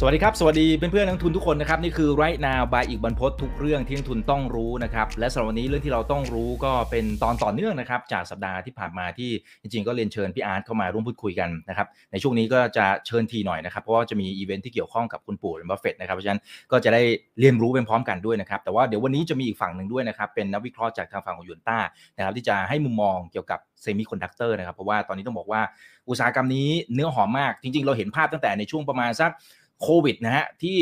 สวัสดีครับ สวัสดีเพื่อนๆนักลงทุนทุกคนนะครับ นี่คือ right now by อีกบรรพททุกเรื่องที่นักทุนต้องรู้นะครับ และสำหรับวันนี้เรื่องที่เราต้องรู้ก็เป็นตอนต่อเนื่องนะครับ จากสัปดาห์ที่ผ่านมาที่จริงๆ ก็เรียนเชิญพี่อาร์ตเข้ามาร่วมพูดคุยกันนะครับ ในช่วงนี้ก็จะเชิญถี่หน่อยนะครับ เพราะว่าจะมีอีเวนท์ที่เกี่ยวข้องกับคุณปู่บัฟเฟตต์นะครับเพราะฉะนั้นก็จะได้เรียนรู้เป็นพร้อมกันด้วยนะครับแต่ว่าเดี๋ยววันนี้จะมีอีกฝั่งหนึ่งด้วยนะครับเป็นนักวิเคราะห์จากทางฝั่งของหยวนต้านะครับที่จะให้มุมมองเกี่ยวกับ semiconductor นะครับเพราะว่าตอนนี้ต้องบอกว่าอุตสาหกรรมนี้เนื้อหอมมากจริง ๆ เราเห็นภาพตั้งแต่ในช่วงประมาณสัก โควิดนะฮะที่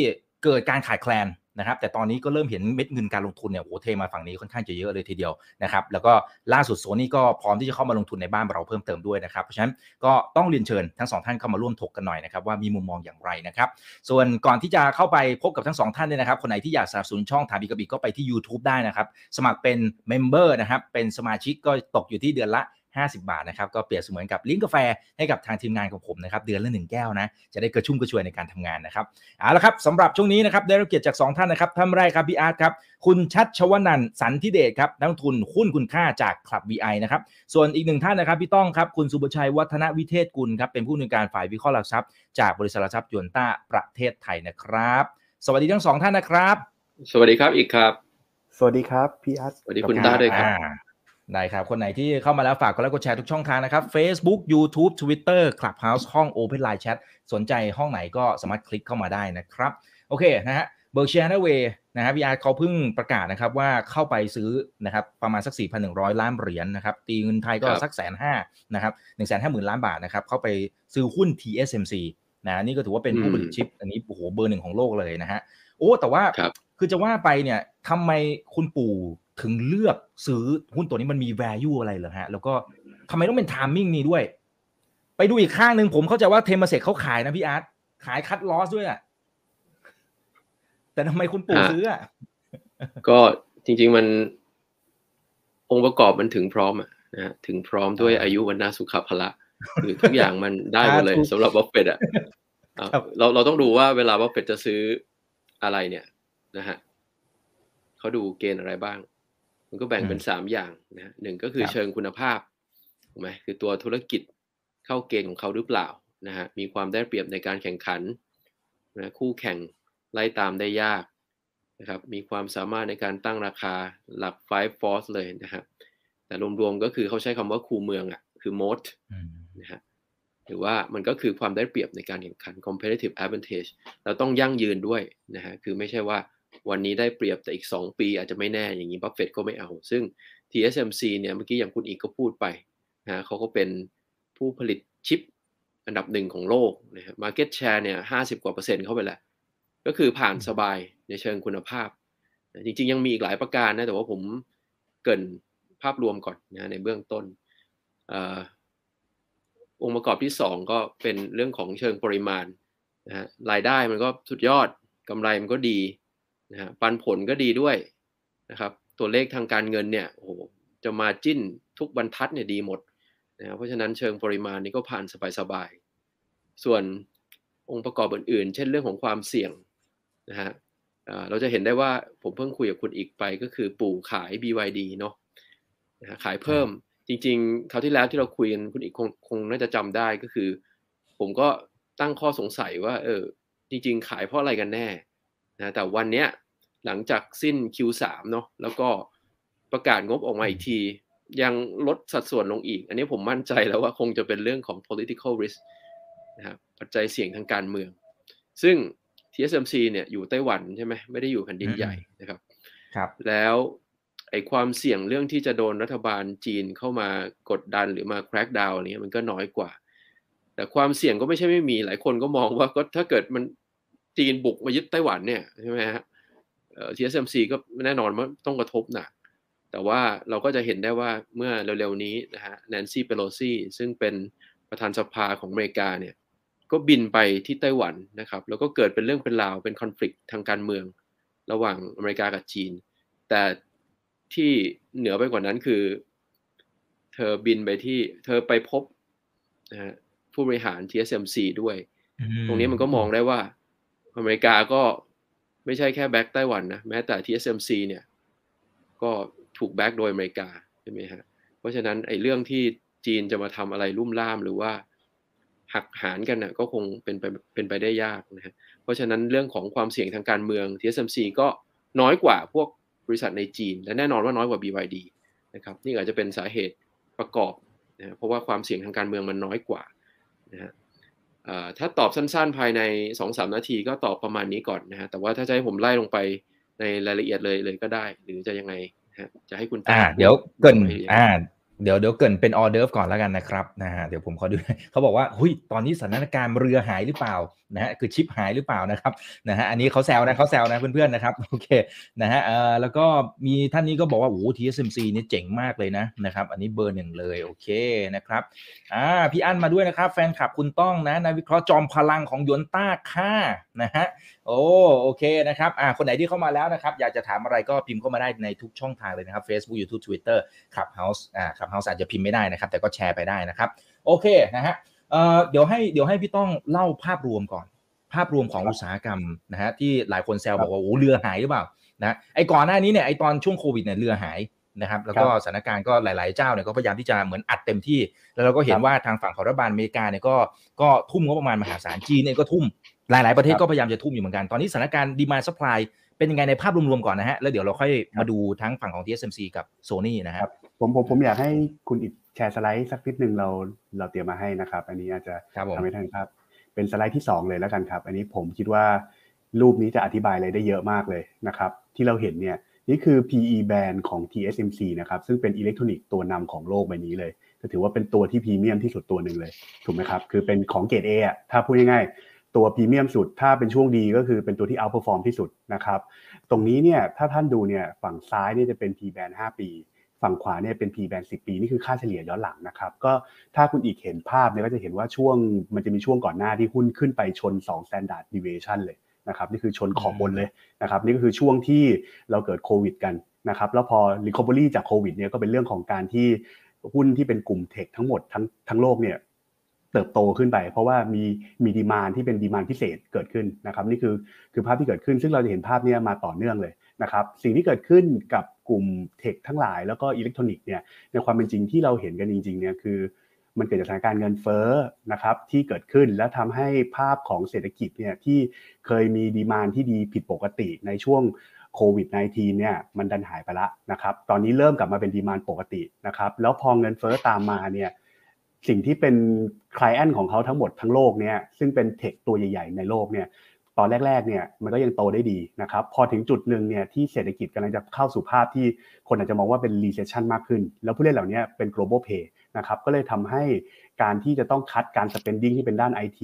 เกิดการขาดแคลนนะครับแต่ตอนนี้ก็เริ่มเห็นเม็ดเงินการลงทุนเนี่ยโอ้โหเทมาฝั่งนี้ค่อนข้างจะเยอะเลยทีเดียวนะครับแล้วก็ล่าสุดโซนี่ก็พร้อมที่จะเข้ามาลงทุนในบ้านเราเพิ่มเติมด้วยนะครับเพราะฉะนั้นก็ต้องเรียนเชิญทั้งสองท่านเข้ามาร่วมถกกันหน่อยนะครับว่ามีมุมมองอย่างไรนะครับส่วนก่อนที่จะเข้าไปพบกับทั้งสองท่านเนี่ยนะครับคนไหนที่อยากสนับสนุนช่องถามอีกกับอิกก็ไปที่ YouTube ได้นะครับสมัครเป็น member นะครับเป็นสมาชิกก็ตกอยู่ที่เดือนละ 50 บาทนะครับก็เปรียบเสมือนกับเลี้ยงกาแฟให้กับทางทีมงานของผมนะครับเดือนละหนึ่งแก้วนะจะได้กระชุ่มกระชวยในการทำงานนะครับเอาละครับสำหรับช่วงนี้นะครับได้รับเกียรติจาก 2 ท่านนะครับท่านแรกครับพี่อาร์ตครับคุณชัชวนันท์สันธิเดชครับนักลงทุนหุ้นคุณค่าจากคลับ BI นะครับส่วนอีกหนึ่งท่านนะครับพี่ต้องครับคุณศุภชัยวัฒนวิเทศกุลครับเป็นผู้อำนวยการฝ่ายวิเคราะห์หลักทรัพย์จากบริษัทหลักทรัพย์หยวนต้าประเทศไทยนะครับสวัสดีทั้งสองท่านนะครับ สวัสดีครับอิกครับ สวัสดีครับพี่อาร์ตสวัสดีคุณต้องด้วยครับอ่า ได้ครับ คนไหนที่เข้ามาแล้วฝากกดไลค์กดแชร์ทุกช่องทางนะครับ Facebook YouTube Twitter Clubhouse ห้อง Open Line Chat สนใจห้องไหนก็สามารถคลิกเข้ามาได้นะครับ โอเคนะฮะ Berkshire Hathaway นะฮะพี่อาร์ตเขาเพิ่งประกาศนะครับว่าเข้าไปซื้อนะครับประมาณสัก 4,100 ล้านเหรียญนะครับ ตีเงินไทยก็ครับสักแสนห้านะครับหนึ่งแสนห้าหมื่นล้านบาทนะครับ เข้าไปซื้อหุ้น TSMC นะนี่ก็ถือว่าเป็นผู้ผลิตชิป อันนี้โอ้โหเบอร์หนึ่งของโลกเลยนะฮะโอ้แต่ว่าครับคือจะว่าไปเนี่ยทำไมคุณปู่ ถึงเลือกซื้อหุ้นตัวนี้มันมี value อะไรเหรอฮะ แล้วก็ทำไมต้องเป็น timing นี้ด้วย ไปดูอีกข้างหนึ่งผมเข้าใจว่าเทมเซกเขาขายนะพี่อาร์ตขาย cut loss ด้วยอะแต่ทำไมคุณปู่ฮะซื้ออะก็จริง ๆมันองค์ประกอบมันถึงพร้อมอะนะฮะถึงพร้อมด้วยอายุวรรณะสุขะพละคือทุกอย่างมันได้หมดเลยสำหรับบัฟเฟตต์อะอะเราเราต้องดูว่าเวลาบัฟเฟตต์จะซื้ออะไรเนี่ยนะฮะเขาดูเกณฑ์อะไรบ้าง มันก็แบ่งเป็นสามอย่างนะฮะหนึ่งก็คือเชิงคุณภาพถูกไหมคือตัวธุรกิจเข้าเกณฑ์ของเขาหรือเปล่านะฮะมีความได้เปรียบในการแข่งขันนะคู่แข่งไล่ตามได้ยากนะครับมีความสามารถในการตั้งราคาหลัก five force เลยนะครับแต่รวมๆก็คือเขาใช้คำว่าคูเมืองอะคือ moat อืมนะฮะหรือว่ามันก็คือความได้เปรียบในการแข่งขัน competitive advantage แล้วต้องยั่งยืนด้วยนะฮะคือไม่ใช่ว่า วันนี้ได้เปรียบแต่อีก 2 ปีอาจจะไม่แน่อย่างนี้บัฟเฟตต์ก็ไม่เอา ซึ่ง TSMC เนี่ยเมื่อกี้อย่างคุณอิกก็พูดไปนะฮะเขาก็เป็นผู้ผลิตชิปอันดับหนึ่งของโลกนะฮะ market share เนี่ยห้าสิบกว่าเปอร์เซ็นต์เข้าไปแล้ว ก็คือผ่านสบายในเชิงคุณภาพ จริงๆ ยังมีอีกหลายประการนะ แต่ว่าผมเกรินภาพรวมก่อนนะในเบื้องต้นเอ่อองค์ประกอบที่สองก็เป็นเรื่องของเชิงปริมาณนะฮะรายได้มันก็สุดยอดกำไรมันก็ดี นะฮะปันผลก็ดีด้วยนะครับ ตัวเลขทางการเงินเนี่ยโอ้โหจะมาจิ้นทุกบรรทัดเนี่ยดีหมดนะเพราะฉะนั้นเชิงปริมาณนี้ก็ผ่านสบายๆส่วนองค์ประกอบอื่นๆ เช่นเรื่องของความเสี่ยงนะฮะเราจะเห็นได้ว่าผมเพิ่งคุยกับคุณอีกไปก็คือปู่ขาย BYD เนาะนะะขายเพิ่มจริงๆคราวที่แล้วที่เราคุยกันคุณอีกคงคงน่าจะจำได้ก็คือ ผมก็ตั้งข้อสงสัยว่าเออจริง ๆ ขายเพราะอะไรกันแน่ นะแต่วันเนี้ยหลังจากสิ้น Q3 เนาะแล้วก็ประกาศงบออกมาอีกที ยังลดสัดส่วนลงอีก อันนี้ผมมั่นใจแล้วว่าคงจะเป็นเรื่องของ political risk นะครับปัจจัยเสี่ยงทางการเมือง ซึ่ง TSMC เนี่ยอยู่ไต้หวันใช่ไหมไม่ได้อยู่แผ่นดินใหญ่นะครับครับ แล้วไอ้ความเสี่ยงเรื่องที่จะโดนรัฐบาลจีนเข้ามากดดันหรือมา crack down อะไรเงี้ยมันก็น้อยกว่า แต่ความเสี่ยงก็ไม่ใช่ไม่มีหลายคนก็มองว่าก็ถ้าเกิดมัน จีนบุกมายึดไต้หวันเนี่ยใช่ไหมฮะเอ่อ TSMC ก็แน่นอนว่าต้องกระทบหนัก แต่ว่าเราก็จะเห็นได้ว่าเมื่อเร็วๆนี้นะฮะแนนซี่เปโลซีซึ่งเป็นประธานสภาของอเมริกาเนี่ยก็บินไปที่ไต้หวันนะครับ แล้วก็เกิดเป็นเรื่องเป็นราวเป็นคอน FLICT ทางการเมือง ระหว่างอเมริกากับจีน แต่ที่เหนือไปกว่านั้นคือ เธอบินไปที่เธอไปพบนะฮะผู้บริหาร TSMC ด้วย ตรงนี้มันก็มองได้ว่า อเมริกาก็ไม่ใช่แค่แบ็กไต้หวันนะแม้แต่ TSMC เนี่ยก็ถูกแบ็กโดยอเมริกาใช่ไหมฮะเพราะฉะนั้นไอ้เรื่องที่จีนจะมาทำอะไรลุ่มล่ามหรือว่าหักหารกันนะก็คงเป็นไปเป็นไปได้ยากนะฮะเพราะฉะนั้นเรื่องของความเสี่ยงทางการเมือง TSMC ก็น้อยกว่าพวกบริษัทในจีน และแน่นอนว่าน้อยกว่า BYD นะครับนี่อาจจะเป็นสาเหตุประกอบนะเพราะว่าความเสี่ยงทางการเมืองมันน้อยกว่านะฮะ ถ้าตอบสั้นๆ ภายใน 2-3 นาทีก็ตอบประมาณนี้ก่อนนะฮะ แต่ว่าถ้าจะให้ผมไล่ลงไปในรายละเอียดเลยเลยก็ได้ หรือจะยังไงจะให้คุณต้องเดี๋ยวเกริ่นอ่า เดี๋ยวเดี๋ยวเกริ่นเป็นออเดิร์ฟก่อนแล้วกันนะครับนะฮะเดี๋ยวผมขอดูเขาบอกว่าอุ๊ยตอนนี้สถานการณ์เรือหายหรือเปล่านะฮะคือชิปหายหรือเปล่านะครับนะฮะอันนี้เขาแซวนะเขาแซวนะเพื่อนๆนะครับโอเคนะฮะเอ่อแล้วก็มีท่านนี้ก็บอกว่าโอ้ TSMC นี่เจ๋งมากเลยนะนะครับอันนี้เบอร์หนึ่งเลยโอเคนะครับอ่าพี่อั้นมาด้วยนะครับ แฟนคลับคุณต้องนะนักวิเคราะห์จอมพลังของหยวนต้าค่านะฮะโอ้โอเคนะครับอ่าคนไหนที่เข้ามาแล้วนะครับอยากจะถามอะไรก็พิมพ์เข้ามาได้ในทุกช่องทางเลยนะครับ Facebook YouTube Twitter Clubhouse อ่า Clubhouse อาจจะพิมพ์ไม่ได้นะครับ แต่ก็แชร์ไปได้นะครับ โอเคนะฮะเอ่อเดี๋ยวให้เดี๋ยวให้พี่ต้องเล่าภาพรวมก่อน ภาพรวมของอุตสาหกรรมนะฮะที่หลายคนแซวบอกว่าโอ้เรือหายหรือเปล่านะไอ้ก่อนหน้านี้เนี่ยไอ้ตอนช่วงโควิดเนี่ยเรือหายนะครับแล้วก็สถานการณ์ก็หลาย ๆ เจ้าเนี่ยก็พยายามที่จะเหมือนอัดเต็มที่ แล้วเราก็เห็นว่าทางฝั่งของรัฐบาลอเมริกาเนี่ยก็ก็ทุ่มงบประมาณมหาศาลจีนเนี่ยก็ทุ่มหลาย ๆ ประเทศก็พยายามจะทุ่มอยู่เหมือนกัน ตอนนี้สถานการณ์ demand supply เป็นยังไงในภาพรวมๆก่อนนะฮะ แล้วเดี๋ยวเราค่อยมาดูทั้งฝั่งของ TSMC กับ Sony นะครับผมผมผมอยากให้คุณอิกแชร์สไลด์สักนิดหนึ่งเราเราเตรียมมาให้นะครับ อันนี้อาจจะทำให้ท่านครับ เป็นสไลด์ที่ 2 เลยแล้วกันครับ อันนี้ผมคิดว่ารูปนี้จะอธิบายอะไรได้เยอะมากเลยนะครับ ที่เราเห็นเนี่ยนี่คือ PE band ของ TSMC นะครับ ซึ่งเป็นอิเล็กทรอนิกส์ตัวนำของโลกใบนี้เลยจะถือว่าเป็นตัวที่พรีเมียมที่สุดตัวหนึ่งเลย ถูกไหมครับ คือเป็นของเกรด A อะถ้าพูดง่ายๆ ตัวพรีเมียมสุดถ้าเป็นช่วงดีก็คือเป็นตัวที่ outperform ที่สุดนะครับ ตรงนี้เนี่ยถ้าท่านดูเนี่ยฝั่งซ้ายเนี่ยจะเป็น P band 5 ปี ฝั่งขวาเนี่ยเป็น P band 10 ปี นี่คือค่าเฉลี่ยย้อนหลังนะครับ ก็ถ้าคุณอีกเห็นภาพเนี่ยก็จะเห็นว่าช่วงมันจะมีช่วงก่อนหน้าที่หุ้นขึ้นไปชน 2 standard deviation เลยนะครับนี่คือชนขอบบนเลยนะครับนี่ก็คือช่วงที่เราเกิดโควิดกันนะครับแล้วพอ recovery จากโควิดเนี่ยก็เป็นเรื่องของการที่หุ้นที่เป็นกลุ่มเทคทั้งหมดทั้งทั้งโลกเนี่ย เติบโตขึ้นไป เพราะว่ามีมีดีมานที่เป็นดีมานพิเศษเกิดขึ้นนะครับนี่คือคือภาพที่เกิดขึ้น ซึ่งเราจะเห็นภาพนี้มาต่อเนื่องเลยนะครับสิ่งที่เกิดขึ้นกับกลุ่มเทคทั้งหลายแล้วก็อิเล็กทรอนิกส์เนี่ยในความเป็นจริงที่เราเห็นกันจริงๆเนี่ยคือมันเกิดจากสถานการณ์เงินเฟ้อนะครับที่เกิดขึ้นแล้วทำให้ภาพของเศรษฐกิจเนี่ยที่เคยมีดีมานที่ดีผิดปกติในช่วงโควิด -19 เนี่ยมันดันหายไปละนะครับตอนนี้เริ่มกลับมาเป็นดีมานปกตินะครับแล้วพอเงินเฟ้อตามมาเนี่ย สิ่งที่เป็นคลายแอนของเขาทั้งหมดทั้งโลกเนี่ยซึ่งเป็นเทคตัวใหญ่ ๆ ในโลกเนี่ยตอนแรกๆเนี่ยมันก็ยังโตได้ดีนะครับพอถึงจุดหนึ่งเนี่ยที่เศรษฐกิจกำลังจะเข้าสู่ภาพที่คนอาจจะมองว่าเป็น recession มากขึ้น แล้วผู้เล่นเหล่านี้เป็น global pay นะครับก็เลยทำให้การที่จะต้องคัดการ spending ที่เป็นด้าน IT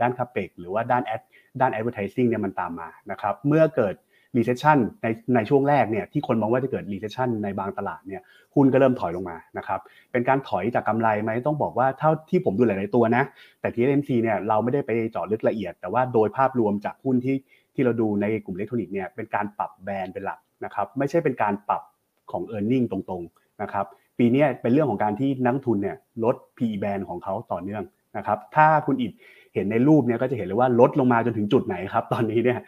ด้าน capex หรือว่าด้าน ad ด้าน advertising เนี่ยมันตามมานะครับเมื่อเกิด recession ในในช่วงแรกเนี่ยที่คนมองว่าจะเกิด recession ในบางตลาดเนี่ยหุ้นก็เริ่มถอยลงมานะครับเป็นการถอยจากกำไรไหมต้องบอกว่าเท่าที่ผมดูหลาย ๆตัวนะแต่ TSMC เนี่ยเราไม่ได้ไปเจาะลึกละเอียด แต่ว่าโดยภาพรวมจากหุ้นที่ที่เราดูในกลุ่มอิเล็กทรอนิกส์เนี่ยเป็นการปรับแบรนด์เป็นหลักนะครับไม่ใช่เป็นการปรับของ e a r n i n g ตรงๆนะครับปีนี้เป็นเรื่องของการที่นักทุนเนี่ยลด PE band ของเขาต่อเนื่องนะครับถ้าคุณอิด เห็นในรูปเนี่ยก็จะเห็นเลยว่าลดลงมาจนถึงจุดไหนครับ ตอนนี้เนี่ย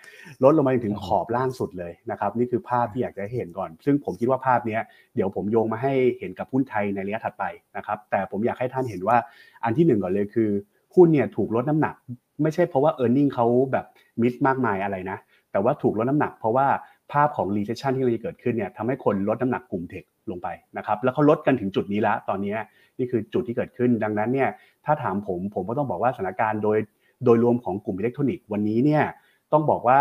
ลดลงมาถึงขอบล่างสุดเลยนะครับ นี่คือภาพที่อยากจะให้เห็นก่อน ซึ่งผมคิดว่าภาพนี้เดี๋ยวผมโยงมาให้เห็นกับหุ้นไทยในระยะถัดไปนะครับ แต่ผมอยากให้ท่านเห็นว่าอันที่หนึ่งก่อนเลยคือหุ้นเนี่ยถูกลดน้ำหนัก ไม่ใช่เพราะว่า e a r n i n g เขาแบบมิสมากมายอะไรนะ แต่ว่าถูกลดน้ำหนัก เพราะว่าภาพของ recession ที่กำลังจะเกิดขึ้นเนี่ยทำให้คนลดน้ำหนักกลุ่มเทคลงไปนะครับ แล้วเขาลดกันถึงจุดนี้แล้วตอนนี้ นี่คือจุดที่เกิดขึ้น ดังนั้นเนี่ยถ้าถามผมผมก็ต้องบอกว่าสถานการณ์โดยโดยรวมของกลุ่มอิเล็กทรอนิกส์วันนี้เนี่ยต้องบอกว่า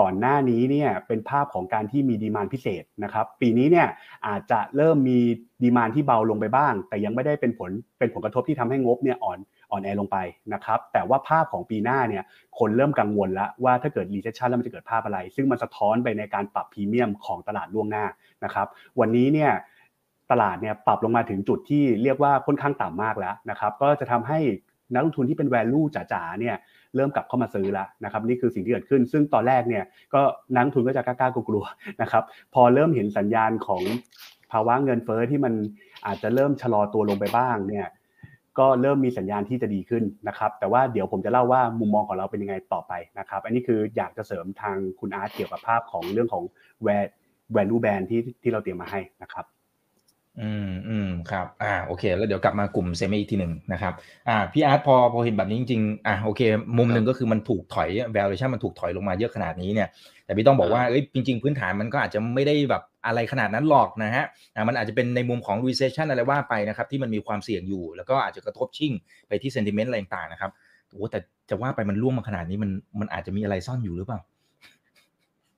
ก่อนหน้านี้เนี่ยเป็นภาพของการที่มีดีมานพิเศษนะครับปีนี้เนี่ยอาจจะเริ่มมีดีมานที่เบาลงไปบ้าง แต่ยังไม่ได้เป็นผลเป็นผลกระทบที่ทำให้งบเนี่ยอ่อนอ่อนแอลงไปนะครับแต่ว่าภาพของปีหน้าเนี่ยคนเริ่มกังวลแล้วว่าถ้าเกิด recession แล้วมันจะเกิดภาพอะไร ซึ่งมันสะท้อนไปในการปรับพรีเมียมของตลาดล่วงหน้านะครับวันนี้เนี่ย ตลาดเนี่ยปรับลงมาถึงจุดที่เรียกว่าค่อนข้างต่ำมากแล้วนะครับก็จะทำให้นักลงทุนที่เป็น value จ๋าๆเนี่ยเริ่มกลับเข้ามาซื้อแล้วนะครับนี่คือสิ่งที่เกิดขึ้น ซึ่งตอนแรกเนี่ยก็นักลงทุนก็จะกล้าๆกลัวๆนะครับพอเริ่มเห็นสัญญาณของภาวะเงินเฟ้อที่มันอาจจะเริ่มชะลอตัวลงไปบ้างเนี่ยก็เริ่มมีสัญญาณที่จะดีขึ้นนะครับแต่ว่าเดี๋ยวผมจะเล่าว่ามุมมองของเราเป็นยังไงต่อไปนะครับอันนี้คืออยากจะเสริมทางคุณอาร์ตเกี่ยวกับภาพของเรื่องของ value band ที่ที่เราเตรียมมาให้นะครับ อืมอืมครับ อ่าโอเค แล้วเดี๋ยวกลับมากลุ่มเซมิอีกทีหนึ่งนะครับ อ่าพี่อาร์ตพอพอเห็นแบบนี้จริงๆอ่าโอเค มุมหนึ่งก็คือมันถูกถอย valuation มันถูกถอยลงมาเยอะขนาดนี้เนี่ย แต่พี่ต้องบอกว่าเอ้ยจริง ๆ พื้นฐานมันก็อาจจะไม่ได้แบบอะไรขนาดนั้นหรอกนะฮะอ่ามันอาจจะเป็นในมุมของ recession อะไรว่าไปนะครับ ที่มันมีความเสี่ยงอยู่ แล้วก็อาจจะกระทบชิ่งไปที่ sentiment อะไรต่างๆนะครับโอ้แต่จะว่าไปมันร่วงมาขนาดนี้มันมันอาจจะมีอะไรซ่อนอยู่หรือเปล่า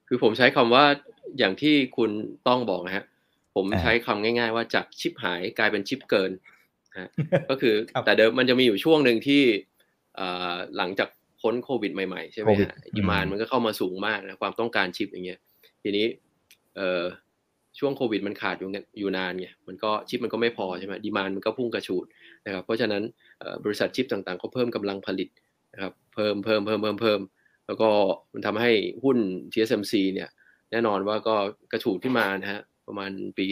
คือผมใช้คำว่าอย่างที่คุณต้องบอกนะฮะ ผมใช้คำง่าย ๆ ว่าจากชิปหายกลายเป็นชิปเกินฮะก็คือแต่เดิมมันจะมีอยู่ช่วงหนึ่งที่หลังจากพ้นโควิดใหม่ๆ ใช่ไหมฮะดีมานมันก็เข้ามาสูงมากนะความต้องการชิปอย่างเงี้ย ทีนี้ช่วงโควิดมันขาดอยู่อยู่นานไงมันก็ชิปมันก็ไม่พอใช่ไหมดีมานมันก็พุ่งกระฉูดนะครับเพราะฉะนั้นบริษัทชิปต่างๆ ก็เพิ่มกำลังผลิตนะครับเพิ่มเพิ่มเพิ่มเพิ่มเพิ่มแล้วก็มันทำให้หุ้น TSMC เนี่ยแน่นอนว่าก็กระฉูดขึ้นมานะฮะ ประมาณปี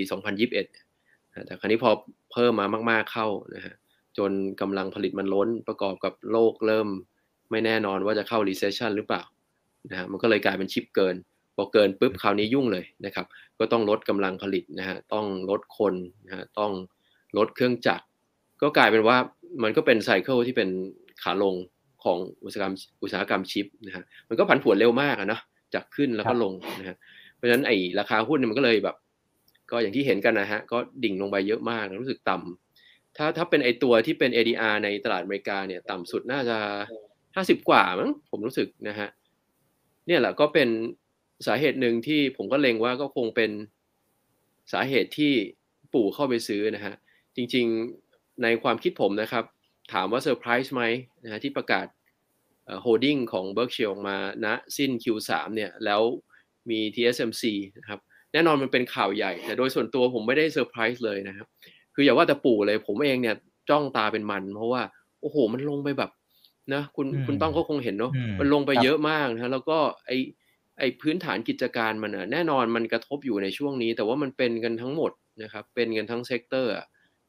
2021 แต่ครั้นี้พอเพิ่มมามากๆเข้านะฮะจนกำลังผลิตมันล้นประกอบกับโลกเริ่มไม่แน่นอนว่าจะเข้า recession หรือเปล่านะฮะมันก็เลยกลายเป็นชิปเกินพอเกินปุ๊บคราวนี้ยุ่งเลยนะครับ ก็ต้องลดกำลังผลิตนะฮะต้องลดคนนะฮะต้องลดเครื่องจักรก็กลายเป็นว่ามันก็เป็นไซเคิลที่เป็นขาลงของอุตสาหกรรมอุตสาหกรรมชิปนะฮะมันก็ผันผวนเร็วมากอะนะจากขึ้นแล้วก็ลงนะฮะเพราะฉะนั้นไอ้ราคาหุ้นมันก็เลยแบบ ก็อย่างที่เห็นกันนะฮะก็ดิ่งลงไปเยอะมากรู้สึกต่ถ้าถ้าเป็นไอตัวที่เป็น ADR ในตลาดอเมริกาเนี่ยต่ำสุดน่าจะห้าสิบกว่ามั้งผมรู้สึกนะฮะเนี่ยแหละก็เป็นสาเหตุหนึ่งที่ผมก็เล็งว่าก็คงเป็นสาเหตุที่ปู่เข้าไปซื้อนะฮะจริงๆในความคิดผมนะครับ ถามว่าเซอร์ไพรส์ไหมนะฮะที่ประกาศ holding ของ Berkshire ออกมาณนะสิ้น Q3 เนี่ยแล้วมี TSMC นะครับ แน่นอนมันเป็นข่าวใหญ่ แต่โดยส่วนตัวผมไม่ได้เซอร์ไพรส์เลยนะครับ คืออย่าว่าแต่ปู่เลยผมเองเนี่ยจ้องตาเป็นมัน เพราะว่าโอ้โหมันลงไปแบบนะคุณคุณต้องก็คงเห็นเนาะมันลงไปเยอะมากนะแล้วก็ไอไอพื้นฐานกิจการมันอะแน่นอนมันกระทบอยู่ในช่วงนี้ แต่ว่ามันเป็นกันทั้งหมดนะครับ เป็นกันทั้ง sector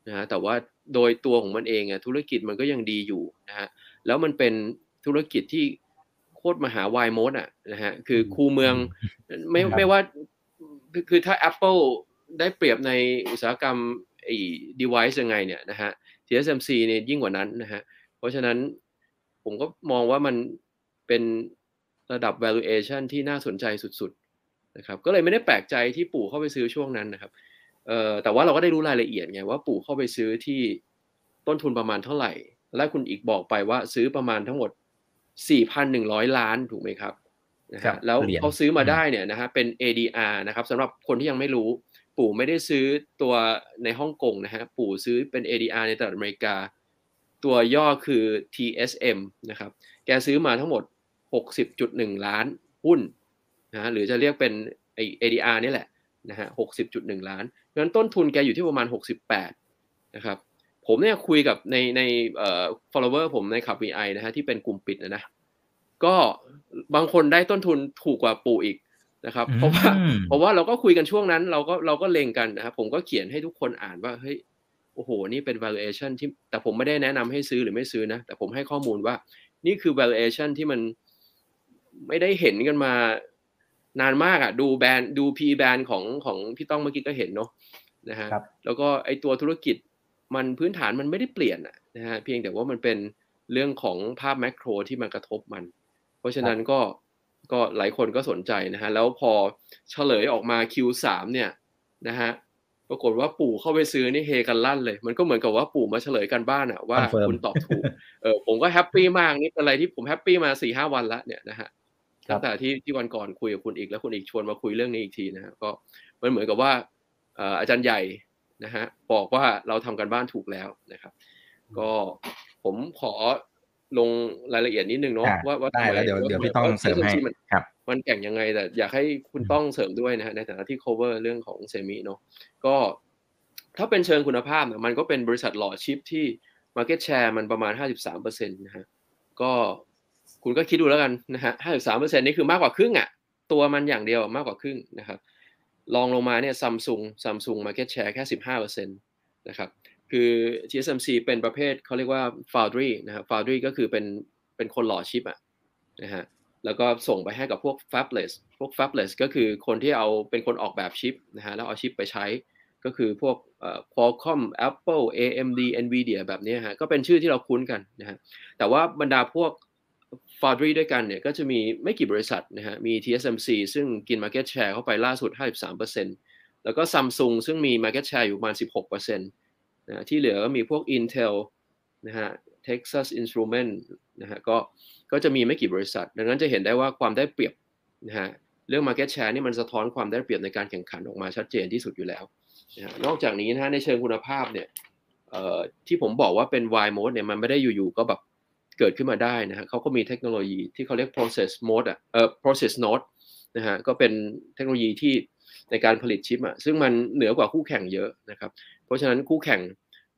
นะฮะแต่ว่าโดยตัวของมันเองอะธุรกิจมันก็ยังดีอยู่นะฮะแล้วมันเป็นธุรกิจที่โคตรมหาวายโมดอะนะฮะคือคูเมืองไม่ไม่ว่า คือถ้า Apple ได้เปรียบในอุตสาหกรรมไอ้ device ยังไงเนี่ยนะฮะ TSMC เนี่ยยิ่งกว่านั้นนะฮะ เพราะฉะนั้นผมก็มองว่ามันเป็นระดับ valuation ที่น่าสนใจสุดๆนะครับ ก็เลยไม่ได้แปลกใจที่ปู่เข้าไปซื้อช่วงนั้นนะครับเอ่อแต่ว่าเราก็ได้รู้รายละเอียดไงว่าปู่เข้าไปซื้อที่ต้นทุนประมาณเท่าไหร่ และคุณอีกบอกไปว่าซื้อประมาณทั้งหมด 4,100 ล้านถูกไหมครับ นะฮะแล้วเขาซื้อมาได้เนี่ยนะฮะเป็น ADR นะครับสำหรับคนที่ยังไม่รู้ ปู่ไม่ได้ซื้อตัวในฮ่องกงนะฮะปู่ซื้อเป็น ADR ในตลาดอเมริกา ตัวย่อคือ TSM นะครับแกซื้อมาทั้งหมด 60.1 ล้านหุ้นนะหรือจะเรียกเป็นไอ ADR นี่แหละนะฮะ60.1ล้านเพราะฉะนั้นต้นทุนแกอยู่ที่ประมาณ68นะครับผมเนี่ยคุยกับในในเอ่อ follower ผมในขับ VI นะฮะที่เป็นกลุ่มปิดนะนะ ก็บางคนได้ต้นทุนถูกกว่าปู่อีกนะครับ เพราะว่าเพราะว่าเราก็คุยกันช่วงนั้นเราก็เราก็เลงกันนะครับผมก็เขียนให้ทุกคนอ่านว่าเฮ้ยโอ้โห นี่เป็น valuation ที่แต่ผมไม่ได้แนะนำให้ซื้อหรือไม่ซื้อนะ แต่ผมให้ข้อมูลว่า นี่คือ valuation ที่มันไม่ได้เห็นกันมานานมากอะ่ะ ดูแบรนด์ดู P แบรนด์ของของพี่ต้องเมื่อกี้ก็เห็นเนาะนะฮะแล้วก็ไอตัวธุรกิจมันพื้นฐานมันไม่ได้เปลี่ยนนะฮะเพียงแต่ว่ามันเป็นเรื่องของภาพแมกโรที่มันกระทบมัน เพราะฉะนั้นก็ก็หลายคนก็สนใจนะฮะ แล้วพอเฉลยออกมา Q3 เนี่ยนะฮะปรากฏว่าปู่เข้าไปซื้อนี่เฮกันลั่นเลย มันก็เหมือนกับว่าปู่มาเฉลยกันบ้านอะว่าคุณตอบถูกเออผมก็แฮปปี้มากนี่เป็นอะไรที่ผมแฮปปี้มาสี่ห้าวันแล้วเนี่ยนะฮะตั้งแต่ที่ที่วันก่อนคุยกับคุณอีกแล้วคุณอีกชวนมาคุยเรื่องนี้อีกทีนะฮะก็มันเหมือนกับว่าอาจารย์ใหญ่นะฮะบอกว่าเราทำการบ้านถูกแล้วนะครับ ก็ผมขอ ลงรายละเอียดนิดนึงเนาะว่าว่าได้แล้วเดี๋ยวเดี๋ยวพี่ต้องเสริมให้ครับมันแข่งยังไงแต่อยากให้คุณต้องเสริมด้วยนะฮะในฐานะที่ cover เรื่องของ semi เนาะก็ถ้าเป็นเชิงคุณภาพเนี่ยมันก็เป็นบริษัทหล่อชิปที่ market share มันประมาณ 53%นะฮะก็คุณก็คิดดูแล้วกันนะฮะ53%นี่คือมากกว่าครึ่งอะตัวมันอย่างเดียวมากกว่าครึ่งนะครับลองลงมาเนี่ยซัมซุงซัมซุงมาร์เก็ตแชร์แค่ 15%นะครับ คือ TSMC เป็นประเภทเขาเรียกว่า foundry นะครับ foundry ก็คือเป็นเป็นคนหล่อชิปอะนะฮะแล้วก็ส่งไปให้กับพวก fabless พวก fabless ก็คือคนที่เอาเป็นคนออกแบบชิปนะฮะแล้วเอาชิปไปใช้ก็คือพวก Qualcomm Apple AMD Nvidia แบบนี้ฮะก็เป็นชื่อที่เราคุ้นกันนะฮะแต่ว่าบรรดาพวก Foundry ด้วยกันเนี่ยก็จะมีไม่กี่บริษัทนะฮะมี TSMC ซึ่งกิน Market Share เข้าไปล่าสุด 53%แล้วก็ Samsung ซึ่งมี Market Share อยู่ประมาณ 16% นะที่เหลือก็มีพวก Intel นะฮะ Texas Instrument นะฮะก็ก็จะมีไม่กี่บริษัท ดังนั้นจะเห็นได้ว่าความได้เปรียบนะฮะเรื่อง Market Share นี่มันสะท้อนความได้เปรียบในการแข่งขันออกมาชัดเจนที่สุดอยู่แล้วนะนอกจากนี้นะฮะในเชิงคุณภาพเนี่ยที่ผมบอกว่าเป็น Y mode เนี่ยมันไม่ได้อยู่ๆก็แบบเกิดขึ้นมาได้นะฮะเขาก็มีเทคโนโลยีที่เขาเรียก process mode อะเอ่อ process node นะฮะก็เป็นเทคโนโลยีที่ในการผลิตชิปอะซึ่งมันเหนือกว่าคู่แข่งเยอะนะครับ เพราะฉะนั้นคู่แข่ง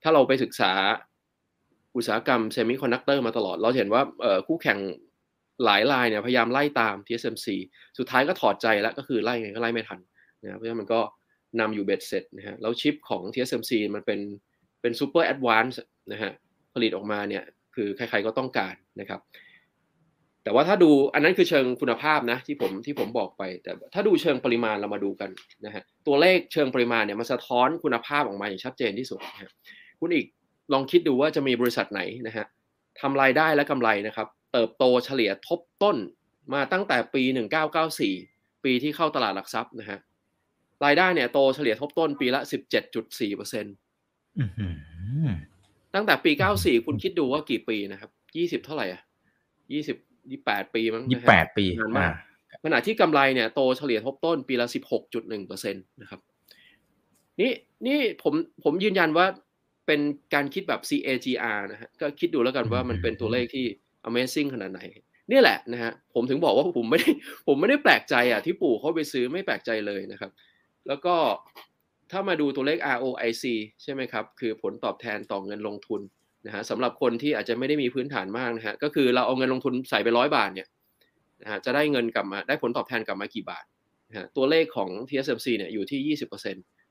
ถ้าเราไปศึกษาอุตสาหกรรมเซมิคอนดักเตอร์มาตลอด เราเห็นว่าคู่แข่งหลายรายเนี่ยพยายามไล่ตาม TSMC สุดท้ายก็ถอดใจแล้วก็คือไล่ไงก็ไล่ไม่ทันนะเพราะฉะนั้นมันก็นำอยู่เบ็ดเสร็จนะฮะแล้วชิปของ TSMC มันเป็นเป็น super advanced นะฮะผลิตออกมาเนี่ยคือใครๆก็ต้องการนะครับ แต่ว่าถ้าดูอันนั้นคือเชิงคุณภาพนะที่ผมที่ผมบอกไป แต่ถ้าดูเชิงปริมาณเรามาดูกันนะฮะตัวเลขเชิงปริมาณเนี่ยมันสะท้อนคุณภาพออกมาอย่างชัดเจนที่สุดนะฮะ คุณอีกลองคิดดูว่าจะมีบริษัทไหนนะฮะทำรายได้และกำไรนะครับ เติบโตเฉลี่ยทบต้นมาตั้งแต่ปี 1994 ปีที่เข้าตลาดหลักทรัพย์นะฮะรายได้เนี่ยโตเฉลี่ยทบต้นปีละ 17.4เปอร์เซ็นต์ตั้งแต่ปี 94 คุณคิดดูว่ากี่ปีนะครับ 20 เท่าไหร่อะ20 28 ปีมั้ง28 ปีนานมากขณะที่กำไรเนี่ยโตเฉลี่ยทบต้นปีละ 16.1เปอร์เซ็นต์นะครับนี่นี่ผมผมยืนยันว่า เป็นการคิดแบบ CAGR นะฮะก็คิดดูแล้วกันว่ามันเป็นตัวเลขที่ Amazing ขนาดไหนนี่แหละนะฮะผมถึงบอกว่าผมไม่ได้ผมไม่ได้แปลกใจอะที่ปู่เขาไปซื้อไม่แปลกใจเลยนะครับ แล้วก็ถ้ามาดูตัวเลข ROIC ใช่ไหมครับ คือผลตอบแทนต่อเงินลงทุนนะฮะสำหรับคนที่อาจจะไม่ได้มีพื้นฐานมากนะฮะก็คือเราเอาเงินลงทุนใส่ไปร้อยบาทเนี่ยนะฮะจะได้เงินกลับมาได้ผลตอบแทนกลับมากี่บาทนะฮะตัวเลขของ TSMC เนี่ยอยู่ที่ 20%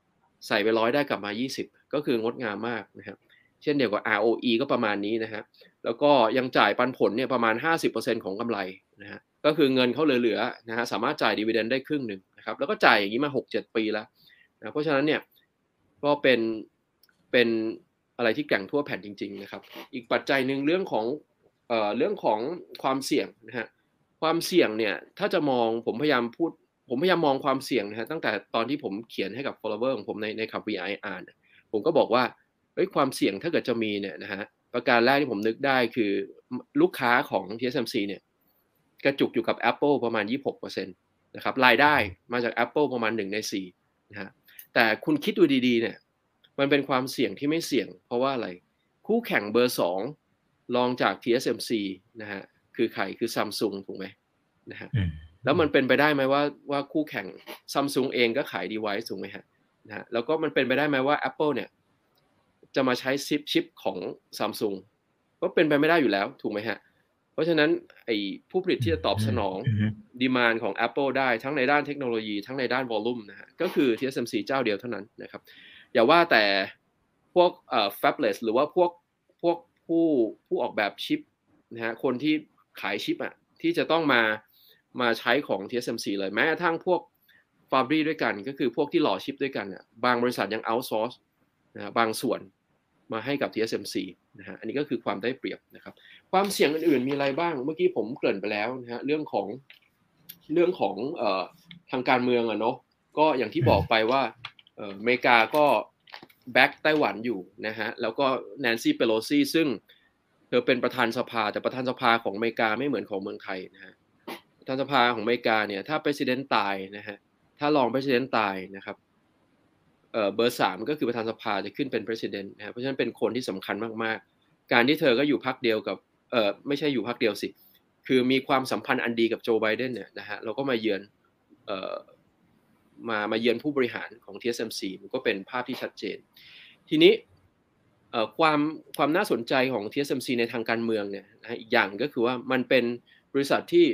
ใส่ไปร้อยได้กลับมา 20 ก็คืองดงามมากนะครับ เช่นเดียวกับ ROE ก็ประมาณนี้นะฮะ แล้วก็ยังจ่ายปันผลเนี่ยประมาณ 50%ของกำไรนะฮะ ก็คือเงินเขาเหลือๆนะฮะสามารถจ่ายดีเวเดนได้ครึ่งหนึ่งนะครับ แล้วก็จ่ายอย่างนี้มา 6-7 ปีแล้วนะ เพราะฉะนั้นเนี่ยก็เป็นเป็นอะไรที่แก่งทั่วแผ่นจริง ๆ นะครับ อีกปัจจัยหนึ่งเรื่องของเอ่อเรื่องของความเสี่ยงนะฮะ ความเสี่ยงเนี่ยถ้าจะมองผมพยายามพูด ผมพยายามมองความเสี่ยงนะฮะตั้งแต่ตอนที่ผมเขียนให้กับ follower ของผมในในขับ VI อ่านผมก็บอกว่าเฮ้ยความเสี่ยงถ้าเกิดจะมีเนี่ยนะฮะประการแรกที่ผมนึกได้คือลูกค้าของ TSMC เนี่ยกระจุกอยู่กับ Apple ประมาณ 26%นะครับรายได้มาจาก Apple ประมาณ 1 ใน4นะฮะแต่คุณคิดดูดีๆเนี่ยมันเป็นความเสี่ยงที่ไม่เสี่ยง เพราะว่าอะไร คู่แข่งเบอร์สองรองจาก TSMC นะฮะคือใครคือซัมซุงถูกไหมนะฮะ แล้วมันเป็นไปได้ไหมว่าว่าคู่แข่งซัมซุงเองก็ขายดีไวซ์ถูกไหมฮะนะฮะแล้วก็มันเป็นไปได้ไหมว่า Apple เนี่ยจะมาใช้ซิปชิปของซัมซุงก็เป็นไปไม่ได้อยู่แล้วถูกไหมฮะ เพราะฉะนั้นไอ้ผู้ผลิตที่จะตอบสนองดีมานของ Apple ได้ทั้งในด้านเทคโนโลยีทั้งในด้านวอลลุ่มนะฮะก็คือ TSMC เจ้าเดียวเท่านั้นนะครับ อย่าว่าแต่พวกเอ่อ fabless หรือว่าพวกพวกผู้ผู้ออกแบบชิปนะฮะคนที่ขายชิปอะที่จะต้องมา มาใช้ของ TSMC เลยแม้กระทั่งพวกฟาร์บรีด้วยกัน ก็คือพวกที่หล่อชิปด้วยกันอะบางบริษัทยัง outsource นะบางส่วนมาให้กับ TSMC นะฮะอันนี้ก็คือความได้เปรียบนะครับ ความเสี่ยงอื่นๆมีอะไรบ้าง เมื่อกี้ผมเกริ่นไปแล้วนะฮะเรื่องของเรื่องของเอ่อทางการเมืองอะเนาะก็อย่างที่บอกไปว่าเอ่ออเมริกาก็แบ็กไต้หวันอยู่นะฮะแล้วก็แนนซี่เปโลซี่ซึ่งเธอเป็นประธานสภาแต่ประธานสภาของอเมริกาไม่เหมือนของเมืองไทยนะฮะ ประธานสภาของอเมริกาเนี่ย ถ้าประธานตายนะฮะ ถ้ารองประธานตายนะครับเบอร์สามก็คือประธานสภาจะขึ้นเป็นประธานนะครับเพราะฉะนั้นเป็นคนที่สำคัญมากๆ การที่เธอก็อยู่พักเดียวกับ เออไม่ใช่อยู่พักเดียวสิ คือมีความสัมพันธ์อันดีกับโจไบเดนเนี่ยนะฮะ เราก็มาเยือน เอ่อ มามาเยือนผู้บริหารของ TSMC มันก็เป็นภาพที่ชัดเจน ทีนี้ความความน่าสนใจของ TSMC ในทางการเมืองเนี่ยนะอีกอย่างก็คือว่ามันเป็นบริษัทที่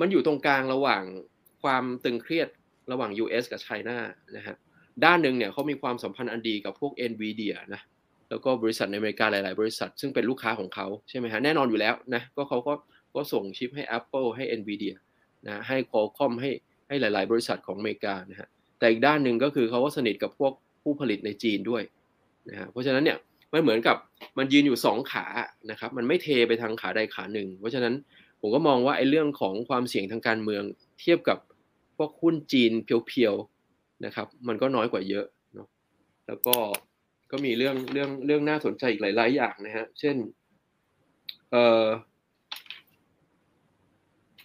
มันอยู่ตรงกลางระหว่างความตึงเครียดระหว่าง US กับไชน่านะฮะด้านหนึ่งเนี่ยเขามีความสัมพันธ์อันดีกับพวก NVIDIA นะแล้วก็บริษัทในอเมริกาหลาย ๆ บริษัท ซึ่งเป็นลูกค้าของเขาใช่ไหมฮะแน่นอนอยู่แล้วนะก็เขาก็ก็ส่งชิปให้ Apple ให้ NVIDIA นะให้ Qualcomm ให้ให้หลาย ๆ บริษัทของอเมริกานะฮะแต่อีกด้านหนึ่งก็คือเขาก็สนิทกับพวกผู้ผลิตในจีนด้วยนะฮะเพราะฉะนั้นเนี่ยมันเหมือนกับมันยืนอยู่สองขานะครับมันไม่เทไปทางขาใดขาหนึ่ง เพราะฉะนั้น ผมก็มองว่าไอ้เรื่องของความเสี่ยงทางการเมือง เทียบกับพวกหุ้นจีนเพียวๆนะครับ มันก็น้อยกว่าเยอะเนาะแล้วก็ก็มีเรื่องเรื่องเรื่องน่าสนใจอีกหลาย ๆ อย่างนะฮะเช่นเออ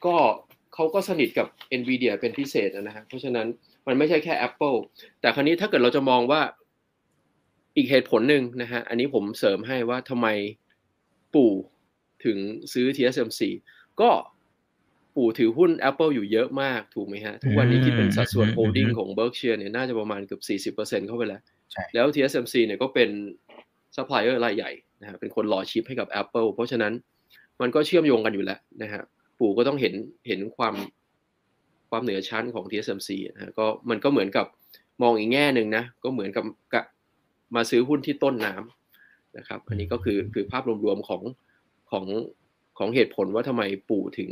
ก็เขาก็สนิทกับ NVIDIA เป็นพิเศษนะฮะเพราะฉะนั้นมันไม่ใช่แค่ Apple แต่คราวนี้ถ้าเกิดเราจะมองว่าอีกเหตุผลหนึ่งนะฮะอันนี้ผมเสริมให้ว่าทำไมปู่ถึงซื้อ TSMC ก็ปู่ถือหุ้น Apple อยู่เยอะมากถูกไหมฮะ ทุกวันนี้ที่เป็นสัดส่วน holding ของ Berkshire เนี่ยน่าจะประมาณเกือบ40%เข้าไปแล้ว แล้ว TSMC เนี่ยก็เป็นซัพพลายเออร์รายใหญ่นะฮะเป็นคนหล่อชิปให้กับ Apple เพราะฉะนั้นมันก็เชื่อมโยงกันอยู่แล้วนะฮะปู่ก็ต้องเห็นเห็นความความเหนือชั้นของ TSMC นะฮะก็มันก็เหมือนกับมองอีกแง่หนึ่งนะ ก็เหมือนกับกับมาซื้อหุ้นที่ต้นน้ำนะครับ อันนี้ก็คือคือภาพรวมๆของของ ของเหตุผลว่าทำไมปู่ถึง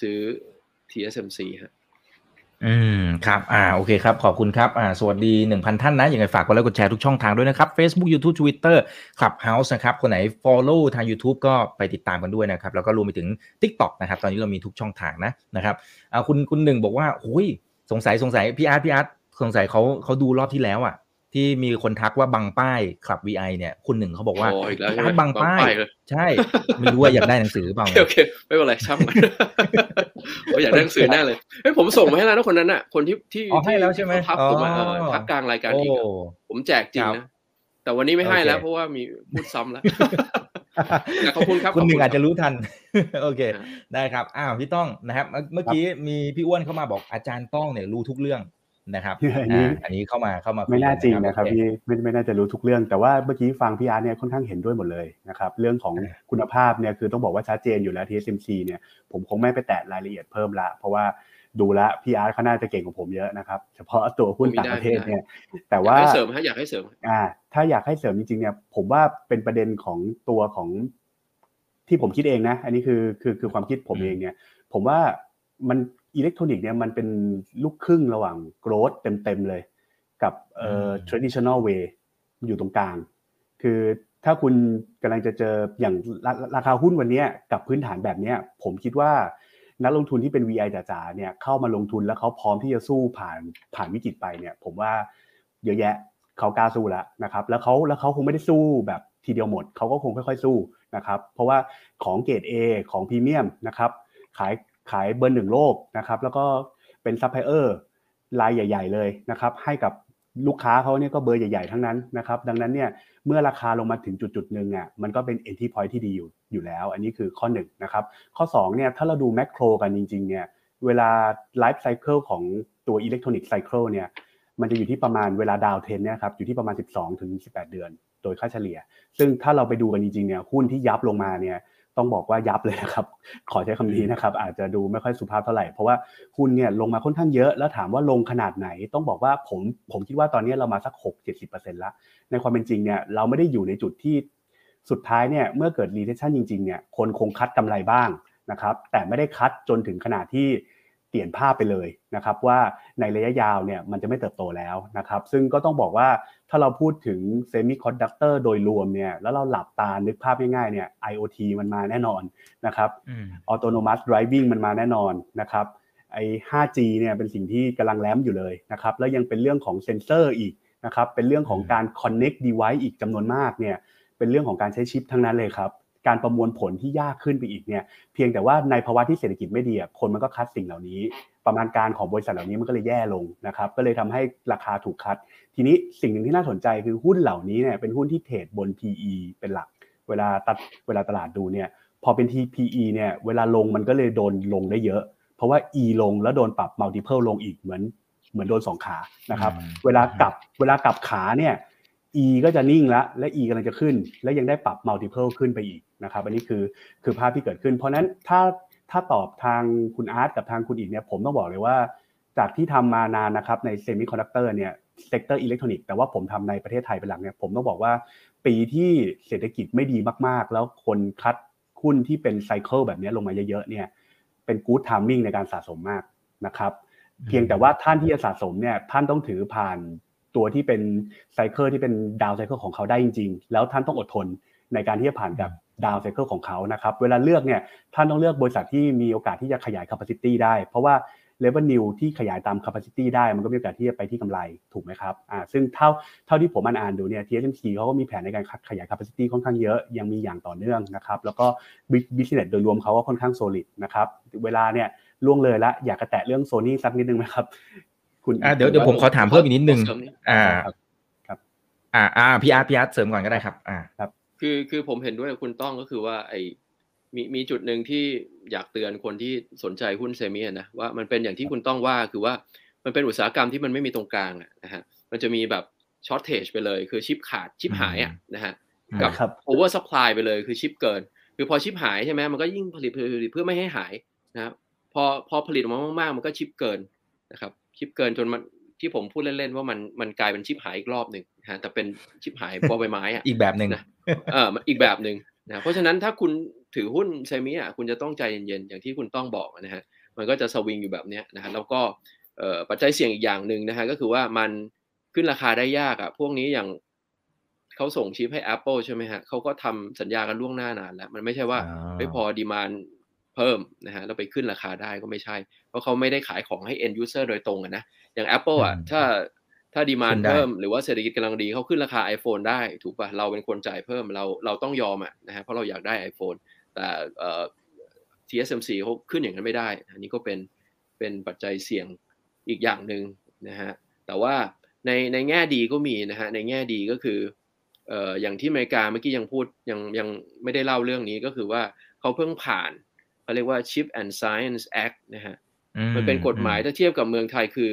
ซื้อ TSMC ฮะอืมครับ อ่า โอเคครับ ขอบคุณครับ อ่า สวัสดี 1,000 ท่านนะยังไงฝากกดไลค์กดแชร์ทุกช่องทางด้วยนะครับ Facebook YouTube Twitter Clubhouse นะครับ คนไหน Follow ทาง YouTube ก็ไปติดตามกันด้วยนะครับ แล้วก็รวมไปถึง TikTok นะครับ ตอนนี้เรามีทุกช่องทางนะ นะครับ อ่า คุณ คุณหนึ่งบอกว่าโอ้ย สงสัย สงสัย พี่อาร์ต พี่อาร์ต สงสัยเขาเขาดูรอบที่แล้วอะ ที่มีคนทักว่าบังป้ายคลับ VI เนี่ยคุณหนึ่งเขาบอกว่าร้านบังป้าย ใช่ ไม่รู้ว่าอยากได้หนังสือเปล่าโอเคไม่เป็นไรช่างมันอยากได้หนังสือแน่เลยเฮ้ยผมส่งมาให้แล้วนะคนนั้นอะ คนที่ที่ให้แล้วใช่ไหมทักผมมาทักกลางรายการอีกผมแจกจริงนะแต่วันนี้ไม่ให้แล้วเพราะว่ามีพูดซ้ำแล้วขอบคุณครับคุณหนึ่งอาจจะรู้ทัน โอเค ได้ครับ อ้าวพี่ต้องนะครับ เมื่อกี้มีพี่อ้วนเข้ามาบอกอาจารย์ต้องเนี่ยรู้ทุกเรื่อง นะครับอันนี้อันนี้เข้ามาเข้ามาไม่น่าจริงนะครับพี่ไม่ไม่น่าจะรู้ทุกเรื่อง แต่ว่าเมื่อกี้ฟังพี่อาร์เนี่ยค่อนข้างเห็นด้วยหมดเลยนะครับเรื่องของคุณภาพเนี่ยคือต้องบอกว่าชัดเจนอยู่แล้ว TSMC เนี่ยผมคงไม่ไปแตะรายละเอียดเพิ่มละ เพราะว่าดูแลพี่อาร์เขาน่าจะเก่งกว่าผมเยอะนะครับ เฉพาะตัวหุ้นต่างประเทศเนี่ยแต่ว่าเสริมฮะอยากให้เสริมอ่าถ้าอยากให้เสริมจริงๆเนี่ยผมว่าเป็นประเด็นของตัวของที่ผมคิดเองนะ อันนี้คือคือคือความคิดผมเองเนี่ย ผมว่ามัน อิเล็กทรอนิกส์เนี่ยมันเป็นลูกครึ่งระหว่างโกรดเต็มๆเลย กับเอ่อ traditional way อยู่ตรงกลาง คือถ้าคุณกำลังจะเจออย่างราคาหุ้นวันนี้กับพื้นฐานแบบนี้ผมคิดว่านักลงทุนที่เป็น VI จ๋าๆเนี่ยเข้ามาลงทุนแล้วเขาพร้อมที่จะสู้ผ่านผ่านวิกฤตไปเนี่ย ผมว่าเยอะแยะเขากล้าสู้แล้วนะครับ แล้วเขาแล้วเขาคงไม่ได้สู้แบบทีเดียวหมดเขาก็คงค่อยๆสู้นะครับ เพราะว่าของเกรด A ของพรีเมียมนะครับ ขาย ขายเบอร์หนึ่งโลกนะครับ แล้วก็เป็นซัพพลายเออร์รายใหญ่ ๆ เลยนะครับ ให้กับลูกค้าเขาเนี่ยก็เบอร์ใหญ่ ๆ ทั้งนั้นนะครับ ดังนั้นเนี่ยเมื่อราคาลงมาถึงจุดจุดหนึ่งอะมันก็เป็น entry point ที่ดีอยู่อยู่แล้ว อันนี้คือข้อ1นะครับ ข้อ2เนี่ยถ้าเราดู macro กันจริง ๆ เนี่ยเวลา life cycle ของตัวอิเล็กทรอนิกส์ cycle เนี่ยมันจะอยู่ที่ประมาณเวลา downturn เนี่ยครับอยู่ที่ประมาณ 12ถึง18 เดือน โดยค่าเฉลี่ย ซึ่งถ้าเราไปดูกันจริงๆเนี่ยหุ้นที่ยับลงมาเนี่ย ต้องบอกว่ายับเลยนะครับ ขอใช้คำนี้นะครับ อาจจะดูไม่ค่อยสุภาพเท่าไหร่ เพราะว่าหุ้นเนี่ยลงมาค่อนข้างเยอะ แล้วถามว่าลงขนาดไหน ต้องบอกว่าผมผมคิดว่าตอนนี้เรามาสัก 6-70%แล้ว ในความเป็นจริงเนี่ยเราไม่ได้อยู่ในจุดที่สุดท้ายเนี่ยเมื่อเกิด recession จริงๆเนี่ยคนคง cut กำไรบ้างนะครับ แต่ไม่ได้ cut จนถึงขนาดที่เปลี่ยนภาพไปเลยนะครับว่าในระยะยาวเนี่ยมันจะไม่เติบโตแล้วนะครับ ซึ่งก็ต้องบอกว่า ถ้าเราพูดถึงเซมิคอนดักเตอร์โดยรวมเนี่ยแล้วเราหลับตานึกภาพง่ายๆเนี่ย IoT มันมาแน่นอนนะครับ autonomous driving มันมาแน่นอนนะครับไอ้ 5G เนี่ยเป็นสิ่งที่กำลัง ramp อยู่เลยนะครับแล้วยังเป็นเรื่องของเซนเซอร์อีกนะครับเป็นเรื่องของการ connect device อีกจำนวนมากเนี่ยเป็นเรื่องของการใช้ชิปทั้งนั้นเลยครับการประมวลผลที่ยากขึ้นไปอีกเนี่ยเพียงแต่ว่าในภาวะที่เศรษฐกิจไม่ดีคนมันก็คัดสิ่งเหล่านี้ ประมาณการของบริษัทเหล่านี้มันก็เลยแย่ลงนะครับก็เลยทำให้ราคาถูกคัด ทีนี้สิ่งหนึ่งที่น่าสนใจคือหุ้นเหล่านี้เนี่ยเป็นหุ้นที่เทรดบน PE เป็นหลัก เวลาตัดเวลาตลาดดูเนี่ยพอเป็นที่ PE เนี่ยเวลาลงมันก็เลยโดนลงได้เยอะ เพราะว่า E ลงแล้วโดนปรับ multiple ลงอีกเหมือนเหมือนโดนสองขานะครับเวลากลับเวลากลับขาเนี่ย E ก็จะนิ่งแล้วและ E กำลังจะขึ้น และยังได้ปรับ multiple ขึ้นไปอีกนะครับอันนี้คือคือภาพที่เกิดขึ้น เพราะนั้นถ้า ถ้าตอบทางคุณอาร์ตกับทางคุณอีกเนี่ยผมต้องบอกเลยว่า จากที่ทำมานานนะครับในเซมิคอนดักเตอร์เนี่ย sector อิเล็กทรอนิกส์แต่ว่าผมทำในประเทศไทยเป็นหลักเนี่ยผมต้องบอกว่า ปีที่เศรษฐกิจไม่ดีมากๆ แล้วคน cut หุ้นที่เป็น cycle แบบนี้ลงมาเยอะๆเนี่ยเป็น good timing ในการสะสมมากนะครับเพียงแต่ว่าท่านที่จะสะสมเนี่ยท่านต้องถือผ่านตัวที่เป็น cycle ที่เป็น down cycle ของเขาได้จริง ๆ แล้วท่านต้องอดทน ในการที่จะผ่านกับ down cycle ของเขานะครับ เวลาเลือกเนี่ยท่านต้องเลือกบริษัทที่มีโอกาสที่จะขยาย capacity ได้ เพราะว่า revenue ที่ขยายตาม capacity ได้ มันก็มีโอกาสที่จะไปที่กำไรถูกไหมครับอ่าซึ่งเท่าเท่าที่ผมอ่านดูเนี่ย TSMC เขาก็มีแผนในการขยาย capacity ค่อนข้างเยอะยังมีอย่างต่อเนื่องนะครับแล้วก็ business โดยรวมเขาก็ค่อนข้าง solid นะครับเวลาเนี่ยล่วงเลยละอยากจะแตะเรื่องโซนี่สักนิดนึงไหมครับคุณเดี๋ยวเดี๋ยวผมขอถามเพิ่มอีกนิดนึงอ่าครับอ่าอ่าพี่อาร์ตพี่อาร์ตเสริมก่อนก็ได้ครับอ่าครับ คือคือผมเห็นด้วยกับคุณต้องก็คือว่าไอมีมีจุดหนึ่งที่อยากเตือนคนที่สนใจหุ้น semi นะว่ามันเป็นอย่างที่คุณต้องว่าคือว่ามันเป็นอุตสาหกรรมที่มันไม่มีตรงกลางนะฮะมันจะมีแบบ shortage ไปเลยคือชิปขาดชิปหายอะนะฮะกับ oversupply ไปเลยคือชิปเกิน คือพอชิปหายใช่ไหมมันก็ยิ่งผลิตผลิตเพื่อไม่ให้หายนะครับพอพอผลิตออกมามากๆ มันก็ชิปเกินนะครับชิปเกินจนมัน ที่ผมพูดเล่นๆว่ามันมันกลายเป็นชิปหายอีกรอบหนึ่งฮะแต่เป็นชิปหายบอใบไม้อะอีกแบบหนึ่งนะเอออีกแบบหนึ่งนะเพราะฉะนั้นถ้าคุณถือหุ้น semi อะคุณจะต้องใจเย็นๆอย่างที่คุณต้องบอกนะฮะมันก็จะสวิงอยู่แบบเนี้ยนะฮะแล้วก็ปัจจัยเสี่ยงอีกอย่างหนึ่งนะฮะก็คือว่ามันขึ้นราคาได้ยากอะพวกนี้อย่างเขาส่งชิปให้ Apple ใช่ไหมฮะเขาก็ทำสัญญากันล่วงหน้านานแล้ว มันไม่ใช่ว่าไม่พอดีมาน เพิ่มนะฮะแล้วไปขึ้นราคาได้ก็ไม่ใช่ เพราะเขาไม่ได้ขายของให้ end user โดยตรงนะอย่าง Apple อะถ้าถ้าดีมานเพิ่มหรือว่าเศรษฐกิจกำลังดีเขาขึ้นราคา iPhone ได้ถูกป่ะเราเป็นคนจ่ายเพิ่มเราเราต้องยอมอะนะฮะเพราะเราอยากได้ iPhone แต่เอ่อ TSMC เขาขึ้นอย่างนั้นไม่ได้ อันนี้ก็เป็นเป็นปัจจัยเสี่ยงอีกอย่างหนึ่งนะฮะแต่ว่าในในแง่ดีก็มีนะฮะในแง่ดีก็คือเอ่ออย่างที่อเมริกาเมื่อกี้ยังพูดยังยังไม่ได้เล่าเรื่องนี้ก็คือว่าเขาเพิ่งผ่าน เขาเรียกว่า Chip and Science Act นะฮะมันเป็นกฎหมายถ้าเทียบกับเมืองไทยคือ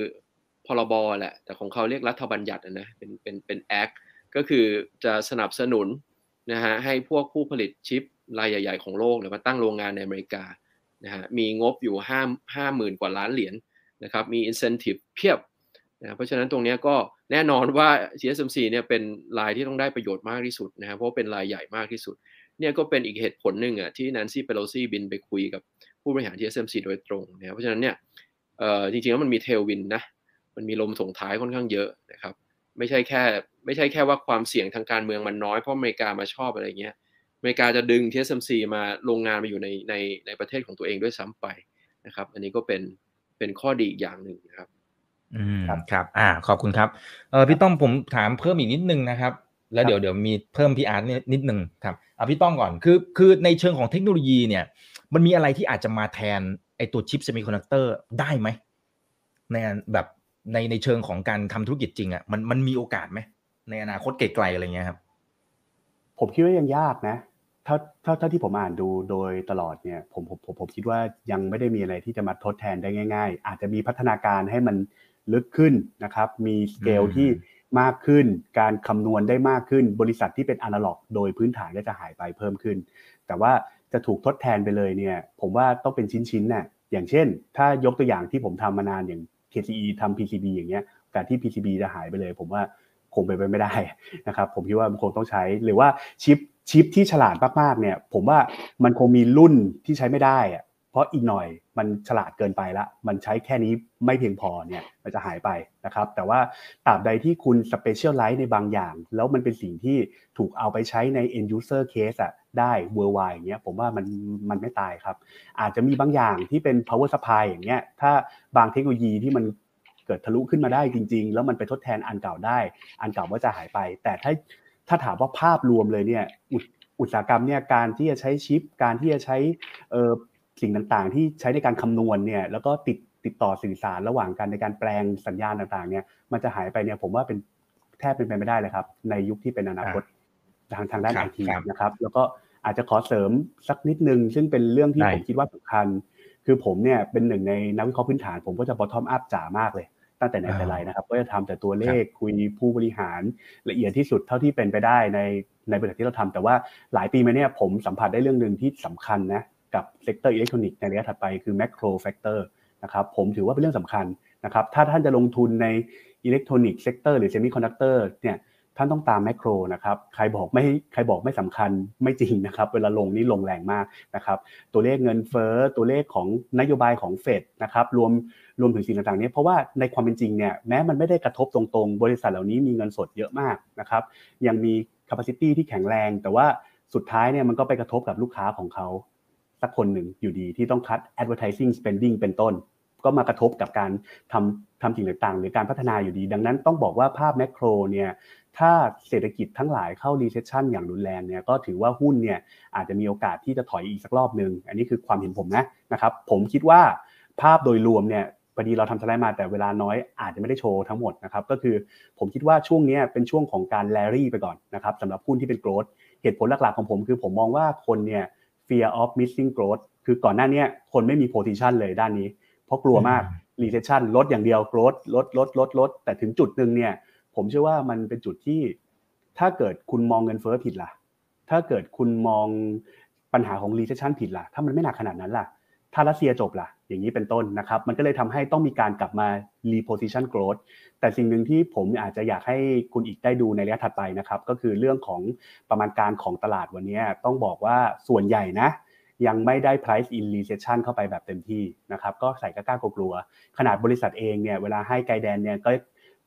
พรบแหละ แต่ของเขาเรียกรัฐบัญญัตินะเป็นเป็นเป็นแอคก็คือจะสนับสนุนนะฮะให้พวกผู้ผลิตชิปรายใหญ่ ๆ ของโลกเนี่ยมาตั้งโรงงานในอเมริกานะฮะมีงบอยู่ห้าห้าหมื่นกว่าล้านเหรียญนะครับมี incentive เพียบนะเพราะฉะนั้นตรงนี้ก็แน่นอนว่า TSMC เนี่ยเป็นรายที่ต้องได้ประโยชน์มากที่สุดนะฮะเพราะเป็นรายใหญ่มากที่สุด เนี่ยก็เป็นอีกเหตุผลหนึ่งอะที่แนนซี่เปโลซี่บินไปคุยกับผู้บริหาร TSMC โดยตรงนะเพราะฉะนั้นเนี่ยเอ่อจริงๆแล้วมันมีเทลวินนะมันมีลมส่งท้ายค่อนข้างเยอะนะครับไม่ใช่แค่ไม่ใช่แค่ว่าความเสี่ยงทางการเมืองมันน้อยเพราะอเมริกามาชอบอะไรเงี้ยอเมริกาจะดึง TSMC มาโรงงานมาอยู่ในในในประเทศของตัวเองด้วยซ้ำไปนะครับ อันนี้ก็เป็นเป็นข้อดีอีกอย่างหนึ่งนะครับอืมครับ อ่า ขอบคุณครับเออพี่ต้องผมถามเพิ่มอีกนิดนึงนะครับ แล้วเดี๋ยวเดี๋ยวมีเพิ่มพี่อาร์ตนิดนึงครับเอาพี่ต้องก่อนคือคือในเชิงของเทคโนโลยีเนี่ย มันมีอะไรที่อาจจะมาแทนไอตัวชิปเซมิคอนดักเตอร์ได้ไหมในแบบในในเชิงของการทำธุรกิจจริงอะ่ะมันมันมีโอกาสไหมในอนาคตไกลๆอะไรเงี้ยครับ ผมคิดว่ายังยากนะเท่าเท่าเท่าที่ผมอ่านดูโดยตลอดเนี่ยผมผมผมผมคิดว่ายังไม่ได้มีอะไรที่จะมาทดแทนได้ง่าย ๆ อาจจะมีพัฒนาการให้มันลึกขึ้นนะครับ มีสเกลที่ มากขึ้น การคำนวณได้มากขึ้น บริษัทที่เป็นอนาล็อก โดยพื้นฐานก็จะหายไปเพิ่มขึ้น แต่ว่าจะถูกทดแทนไปเลยเนี่ย ผมว่าต้องเป็นชิ้นๆน่ะอย่างเช่น ถ้ายกตัวอย่างที่ผมทำมานานอย่าง KCE ทำ PCB อย่างเงี้ยการที่ PCB จะหายไปเลย ผมว่าคงไปไม่ได้นะครับ ผมคิดว่ามันคงต้องใช้หรือว่าชิปชิปที่ฉลาดมากๆเนี่ย ผมว่ามันคงมีรุ่นที่ใช้ไม่ได้อะ เพราะอีกหน่อยมันฉลาดเกินไปละ มันใช้แค่นี้ไม่เพียงพอเนี่ยมันจะหายไปนะครับ แต่ว่าตราบใดที่คุณ specialize ในบางอย่าง แล้วมันเป็นสิ่งที่ถูกเอาไปใช้ใน end user case อะได้ worldwide อย่างเงี้ยผมว่ามันมันไม่ตายครับ อาจจะมีบางอย่างที่เป็น power supply อย่างเงี้ยถ้าบางเทคโนโลยีที่มันเกิดทะลุขึ้นมาได้จริง ๆ แล้วมันไปทดแทนอันเก่าได้ อันเก่าก็จะหายไป แต่ถ้าถ้าถามว่าภาพรวมเลยเนี่ยอุตสาหกรรมเนี่ยการที่จะใช้ชิป การที่จะใช้ สิ่งต่างๆ ที่ใช้ในการคำนวณเนี่ยแล้วก็ติดติดต่อสื่อสารระหว่างกันในการแปลงสัญญาณต่างๆ เนี่ยมันจะหายไปเนี่ยผมว่าเป็นแทบเป็นไปไม่ได้เลยครับ ในยุคที่เป็นอนาคตทางทางด้านไอทีนะครับ แล้วก็อาจจะขอเสริมสักนิดนึง ซึ่งเป็นเรื่องที่ผมคิดว่าสำคัญ คือผมเนี่ยเป็นหนึ่งในนักวิเคราะห์พื้นฐาน ผมก็จะ bottom up จ๋ามากเลย ตั้งแต่ไหนแต่ไรนะครับ ก็จะทำแต่ตัวเลขคุยผู้บริหารละเอียดที่สุดเท่าที่เป็นไปได้ในในบริษัทที่เราทำแต่ว่าหลายปีมาเนี่ยผมสัมผัสได้เรื่องหนึ่งที่สำคัญนะ กับ sector อิเล็กทรอนิกส์ในระยะถัดไปคือ macro factor นะครับผมถือว่าเป็นเรื่องสำคัญนะครับถ้าท่านจะลงทุนในอิเล็กทรอนิกส์ sector หรือเซมิคอนดักเตอร์เนี่ยท่านต้องตาม macro นะครับใครบอกไม่ใครบอกไม่สำคัญไม่จริงนะครับเวลาลงนี่ลงแรงมากนะครับตัวเลขเงินเฟ้อตัวเลขของนโยบายของเฟดนะครับรวมรวมถึงสิ่งต่างๆนี้เพราะว่าในความเป็นจริงเนี่ยแม้มันไม่ได้กระทบตรงๆ บริษัทเหล่านี้มีเงินสดเยอะมากนะครับยังมี capacity ที่แข็งแรง แต่ว่าสุดท้ายเนี่ยมันก็ไปกระทบกับลูกค้าของเขา สักคนหนึ่งอยู่ดีที่ต้องคัด advertising spending เป็นต้น ก็มากระทบกับการทำทำสิ่งต่างๆ หรือการพัฒนาอยู่ดี ดังนั้นต้องบอกว่าภาพแมกโรเนี่ยถ้าเศรษฐกิจทั้งหลายเข้า recession อย่างรุนแรงเนี่ยก็ถือว่าหุ้นเนี่ยอาจจะมีโอกาสที่จะถอยอีกสักรอบหนึ่งอันนี้คือความเห็นผมนะนะครับ ผมคิดว่าภาพโดยรวมเนี่ยพอดีเราทำสไลด์มาแต่เวลาน้อยอาจจะไม่ได้โชว์ทั้งหมดนะครับก็คือผมคิดว่าช่วงนี้เป็นช่วงของการแลรี่ไปก่อนนะครับสำหรับหุ้นที่เป็นโกรดเหตุผลหลักๆของผมคือผมมองว่าคนเนี่ย fear of missing growth คือก่อนหน้านี้คนไม่มี position เลยด้านนี้ เพราะกลัวมาก recession ลดอย่างเดียว growth ลดลดลดลดแต่ถึงจุดหนึ่งเนี่ย ผมเชื่อว่ามันเป็นจุดที่ ถ้าเกิดคุณมองเงินเฟ้อผิดล่ะ ถ้าเกิดคุณมองปัญหาของ recession ผิดล่ะ ถ้ามันไม่หนักขนาดนั้นล่ะ ถ้ารัสเซียจบล่ะ อย่างนี้เป็นต้นนะครับ มันก็เลยทำให้ต้องมีการกลับมา reposition growth แต่สิ่งหนึ่งที่ผมอาจจะอยากให้คุณอีกได้ดูในระยะถัดไปนะครับ ก็คือเรื่องของประมาณการของตลาดวันนี้ต้องบอกว่าส่วนใหญ่นะยังไม่ได้ price in recession เข้าไปแบบเต็มที่นะครับ ก็ใส่กล้ากลัว ขนาดบริษัทเองเนี่ยเวลาให้ไกด์แดนเนี่ยก็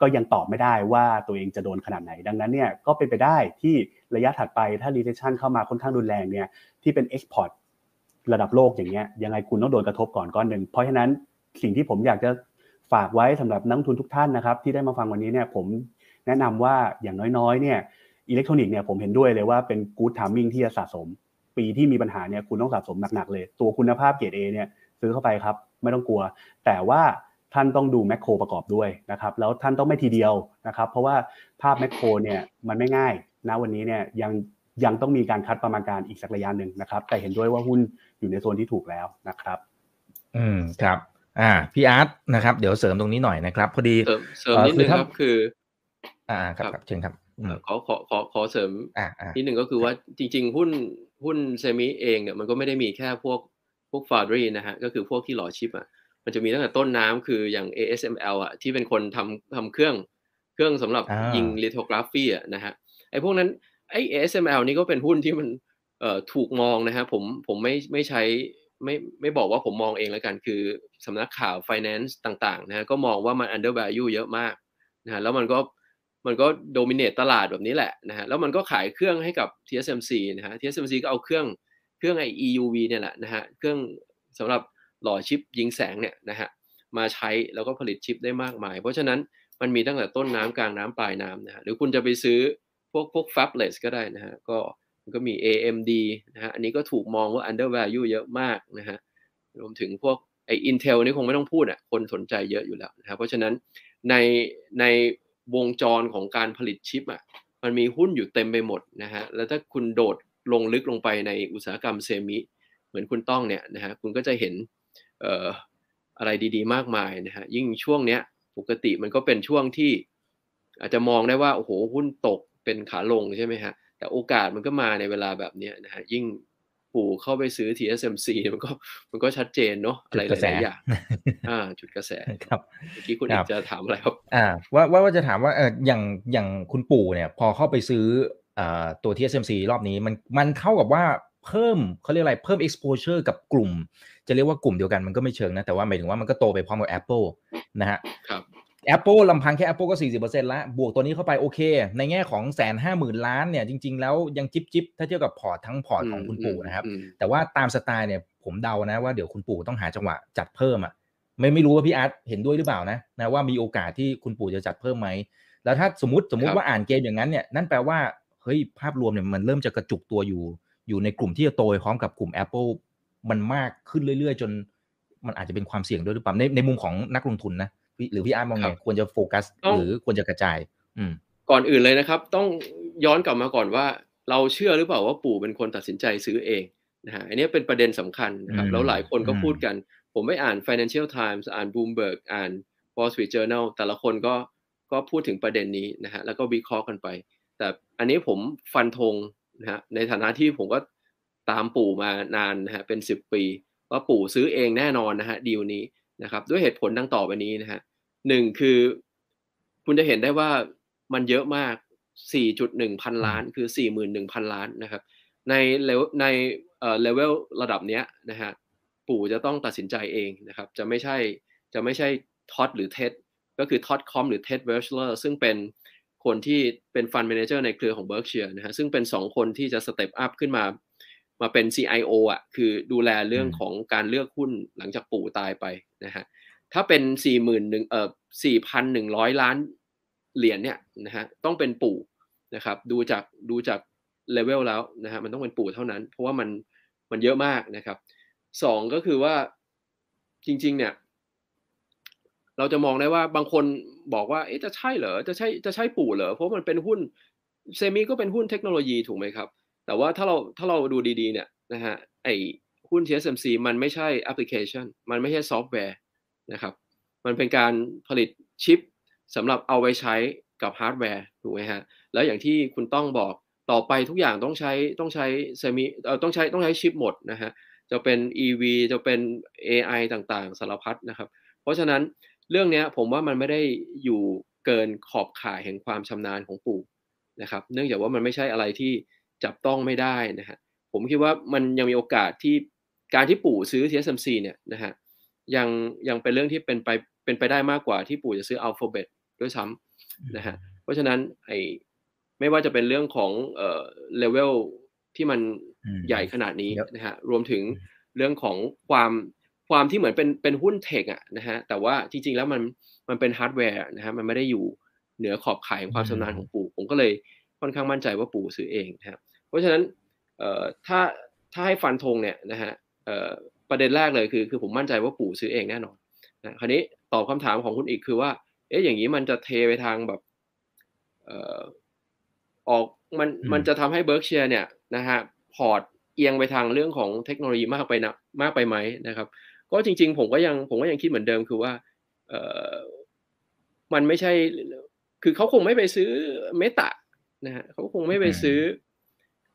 ก็ยังตอบไม่ได้ว่าตัวเองจะโดนขนาดไหน ดังนั้นเนี่ยก็เป็นไปได้ที่ระยะถัดไปถ้า recession เข้ามาค่อนข้างรุนแรงเนี่ยที่เป็น export ระดับโลกอย่างเงี้ยยังไงคุณต้องโดนกระทบก่อนก้อนหนึ่งเพราะฉะนั้นสิ่งที่ผมอยากจะฝากไว้สำหรับนักลงทุนทุกท่านนะครับที่ได้มาฟังวันนี้เนี่ยผมแนะนำว่าอย่างน้อยๆเนี่ยอิเล็กทรอนิกส์เนี่ยผมเห็นด้วยเลยว่าเป็น good timing ที่จะสะสม ปีที่มีปัญหาเนี่ยคุณต้องสะสมหนักๆเลย ตัวคุณภาพเกรดเอเนี่ยซื้อเข้าไปครับไม่ต้องกลัว แต่ว่าท่านต้องดู macro ประกอบด้วยนะครับแล้วท่านต้องไม่ทีเดียวนะครับเพราะว่าภาพ macro เนี่ยมันไม่ง่ายนะวันนี้เนี่ยยัง ยังต้องมีการ cut ประมาณการอีกสักระยะหนึ่งนะครับ แต่เห็นด้วยว่าหุ้นอยู่ในโซนที่ถูกแล้วนะครับ อืมครับอ่าพี่อาร์ตนะครับ เดี๋ยวเสริมตรงนี้หน่อยนะครับ พอดีเสริมนิดนึงครับคือ อ่าครับครับเชิญครับขอขอขอขอเสริมนิดหนึ่งก็คือว่าจริง ๆ หุ้นหุ้น semi เองเนี่ยมันก็ไม่ได้มีแค่พวกพวก foundry นะฮะก็คือพวกที่หล่อชิปอะมันจะมีตั้งแต่ต้นน้ำคืออย่าง ASML อะที่เป็นคนทำทำเครื่องเครื่องสำหรับยิง lithography อะนะฮะไอ้พวกนั้น ไอ้ ASML นี่ก็เป็นหุ้นที่มันเอ่อถูกมองนะฮะผมผมไม่ไม่ใช้ไม่ไม่บอกว่าผมมองเองแล้วกัน คือสำนักข่าว finance ต่างๆนะฮะก็มองว่ามัน under value เยอะมากนะฮะแล้วมันก็มันก็โดมิเนตตลาดแบบนี้แหละนะฮะแล้วมันก็ขายเครื่องให้กับ TSMC นะฮะ TSMC ก็เอาเครื่องเครื่องไอ EUV เนี่ยแหละนะฮะเครื่องสำหรับหล่อชิปยิงแสงเนี่ยนะฮะมาใช้แล้วก็ผลิตชิปได้มากมาย เพราะฉะนั้นมันมีตั้งแต่ต้นน้ำกลางน้ำปลายน้ำนะฮะหรือคุณจะไปซื้อ วกพวก fabless ก็ได้นะฮะก็มันก็มี AMD นะฮะอันนี้ก็ถูกมองว่า under value เยอะมากนะฮะรวมถึงพวกไอ Intel นี่คงไม่ต้องพูดอะคนสนใจเยอะอยู่แล้วนะครับเพราะฉะนั้นในในวงจรของการผลิตชิปอะมันมีหุ้นอยู่เต็มไปหมดนะฮะแล้วถ้าคุณโดดลงลึกลงไปในอุตสาหกรรมเซมิเหมือนคุณต้องเนี่ยนะฮะคุณก็จะเห็นเอ่ออะไรดีๆ มากมายนะฮะยิ่งช่วงเนี้ยปกติมันก็เป็นช่วงที่อาจจะมองได้ว่าโอ้โหหุ้นตก เป็นขาลงใช่ไหมฮะ แต่โอกาสมันก็มาในเวลาแบบนี้นะฮะ ยิ่งปู่เข้าไปซื้อ TSMC มันก็มันก็ชัดเจนเนาะอะไรหลายอย่างอ่า จุดกระแสครับเมื่อกี้คุณอีกจะถามอะไรครับอ่าว่าว่าจะถามว่าเอออย่างอย่างคุณปู่เนี่ย พอเข้าไปซื้ออ่าตัว TSMC รอบนี้มันมันเข้ากับว่าเพิ่มเขาเรียกอะไรเพิ่ม exposure กับกลุ่ม จะเรียกว่ากลุ่มเดียวกันมันก็ไม่เชิงนะ แต่ว่าหมายถึงว่ามันก็โตไปพร้อมกับ Apple นะฮะครับ Apple ลำพังแค่ Apple ก็ 40%แล้ว บวกตัวนี้เข้าไปโอเค ในแง่ของแสนห้าหมื่นล้านเนี่ย จริง ๆ แล้วยังจิ๊บจิ๊บถ้าเทียบกับพอร์ตทั้งพอร์ตของคุณปู่นะครับ แต่ว่าตามสไตล์เนี่ยผมเดานะว่าเดี๋ยวคุณปู่ต้องหาจังหวะจัดเพิ่มอะไม่ไม่รู้ว่าพี่อาร์ตเห็นด้วยหรือเปล่านะนะว่ามีโอกาสที่คุณปู่จะจัดเพิ่มไหม แล้วถ้าสมมติสมมติว่าอ่านเกมอย่างนั้นเนี่ยนั่นแปลว่าเฮ้ยภาพรวมเนี่ยมันเริ่มจะกระจุกตัวอยู่ อยู่ในกลุ่มที่จะโตไปพร้อมกับกลุ่ม Apple มันมากขึ้นเรื่อย ๆ จนมันอาจจะเป็นความเสี่ยงด้วยหรือเปล่าในในมุมของนักลงทุนนะ หรือพี่อาร์มองไงควรจะโฟกัส หรือควรจะกระจาย อืม ก่อนอื่นเลยนะครับ ต้องย้อนกลับมาก่อนว่า เราเชื่อหรือเปล่าว่าปู่เป็นคนตัดสินใจซื้อเองนะฮะอันนี้เป็นประเด็นสำคัญนะครับแล้วหลายคนก็พูดกัน ผมไม่อ่าน Financial Times อ่าน Bloomberg อ่าน Wall Street Journal แต่ละคนก็ก็พูดถึงประเด็นนี้นะฮะแล้วก็วิเคราะห์กันไป แต่อันนี้ผมฟันธงนะฮะในฐานะที่ผมก็ตามปู่มานานนะฮะเป็นสิบปี ว่าปู่ซื้อเองแน่นอนนะฮะดีลนี้ นะครับด้วยเหตุผลดังต่อไปนี้นะฮะหนึ่งคือคุณจะเห็นได้ว่ามันเยอะมาก 4.1 พันล้าน คือ 41,000 ล้านนะครับ ในเลเวในเอ่อเลเวลระดับเนี้ยนะฮะปู่จะต้องตัดสินใจเองนะครับ จะไม่ใช่จะไม่ใช่ Todd หรือ Ted ก็คือ Todd Combs หรือ Ted Weschler ซึ่งเป็นคนที่เป็น fund manager ในเครือของ Berkshire นะฮะซึ่งเป็น 2 คนที่จะ step up ขึ้นมา มาเป็น CIO อะคือดูแลเรื่องของการเลือกหุ้นหลังจากปู่ตายไปนะฮะถ้าเป็นสี่หมื่นหนึ่งเอ่อสี่พันหนึ่งร้อยล้านเหรียญเนี่ยนะฮะต้องเป็นปู่นะครับดูจากดูจากเลเวลแล้วนะฮะมันต้องเป็นปู่เท่านั้น เพราะว่ามันมันเยอะมากนะครับสองก็คือว่าจริง ๆ เนี่ย เราจะมองได้ว่าบางคนบอกว่าเอ๊ะจะใช่เหรอจะใช่จะใช่ปู่เหรอเพราะมันเป็นหุ้น semi ก็เป็นหุ้นเทคโนโลยีถูกไหมครับ แต่ว่าถ้าเราถ้าเราดูดีๆเนี่ยนะฮะไอหุ้น TSMC มันไม่ใช่แอปพลิเคชัน มันไม่ใช่ซอฟต์แวร์นะครับ มันเป็นการผลิตชิปสำหรับเอาไว้ใช้กับฮาร์ดแวร์ถูกไหมฮะ แล้วอย่างที่คุณต้องบอกต่อไปทุกอย่างต้องใช้ต้องใช้เซมิเอ่อต้องใช้ต้องใช้ชิปหมดนะฮะ จะเป็น EV จะเป็น AI ต่างๆ สารพัดนะครับ เพราะฉะนั้นเรื่องนี้ผมว่ามันไม่ได้อยู่เกินขอบข่ายแห่งความชำนาญของปู่นะครับ เนื่องจากว่ามันไม่ใช่อะไรที่ จับต้องไม่ได้นะฮะผมคิดว่ามันยังมีโอกาสที่การที่ปู่ซื้อ TSMC เนี่ยนะฮะยังยังเป็นเรื่องที่เป็นไปเป็นไปได้มากกว่าที่ปู่จะซื้อ Alphabet ด้วยซ้ำนะฮะเพราะฉะนั้นไอไม่ว่าจะเป็นเรื่องของเอ่อเลเวลที่มันใหญ่ขนาดนี้นะฮะรวมถึงเรื่องของความความที่เหมือนเป็นเป็นหุ้น tech อะนะฮะแต่ว่าจริงๆแล้วมันมันเป็นฮาร์ดแวร์นะฮะมันไม่ได้อยู่เหนือขอบข่ายของความชำนาญของปู่ผมก็เลย ค่อนข้างมั่นใจว่าปู่ซื้อเองนะครับเพราะฉะนั้นเอ่อถ้าถ้าให้ฟันธงเนี่ยนะฮะเอ่อประเด็นแรกเลยคือคือผมมั่นใจว่าปู่ซื้อเองแน่นอนนะคราวนี้ตอบคำถามของคุณอีกคือว่าเอ๊ะอย่างนี้มันจะเทไปทางแบบเอ่อออกมันมันจะทำให้ Berkshire เนี่ยนะฮะพอร์ตเอียงไปทางเรื่องของเทคโนโลยีมากไปนะมากไปไหมนะครับ ก็จริง ๆ ผมก็ยังผมก็ยังคิดเหมือนเดิมคือว่าเอ่อมันไม่ใช่ คือเขาคงไม่ไปซื้อ Meta นะฮะเขาคงไม่ไปซื้อ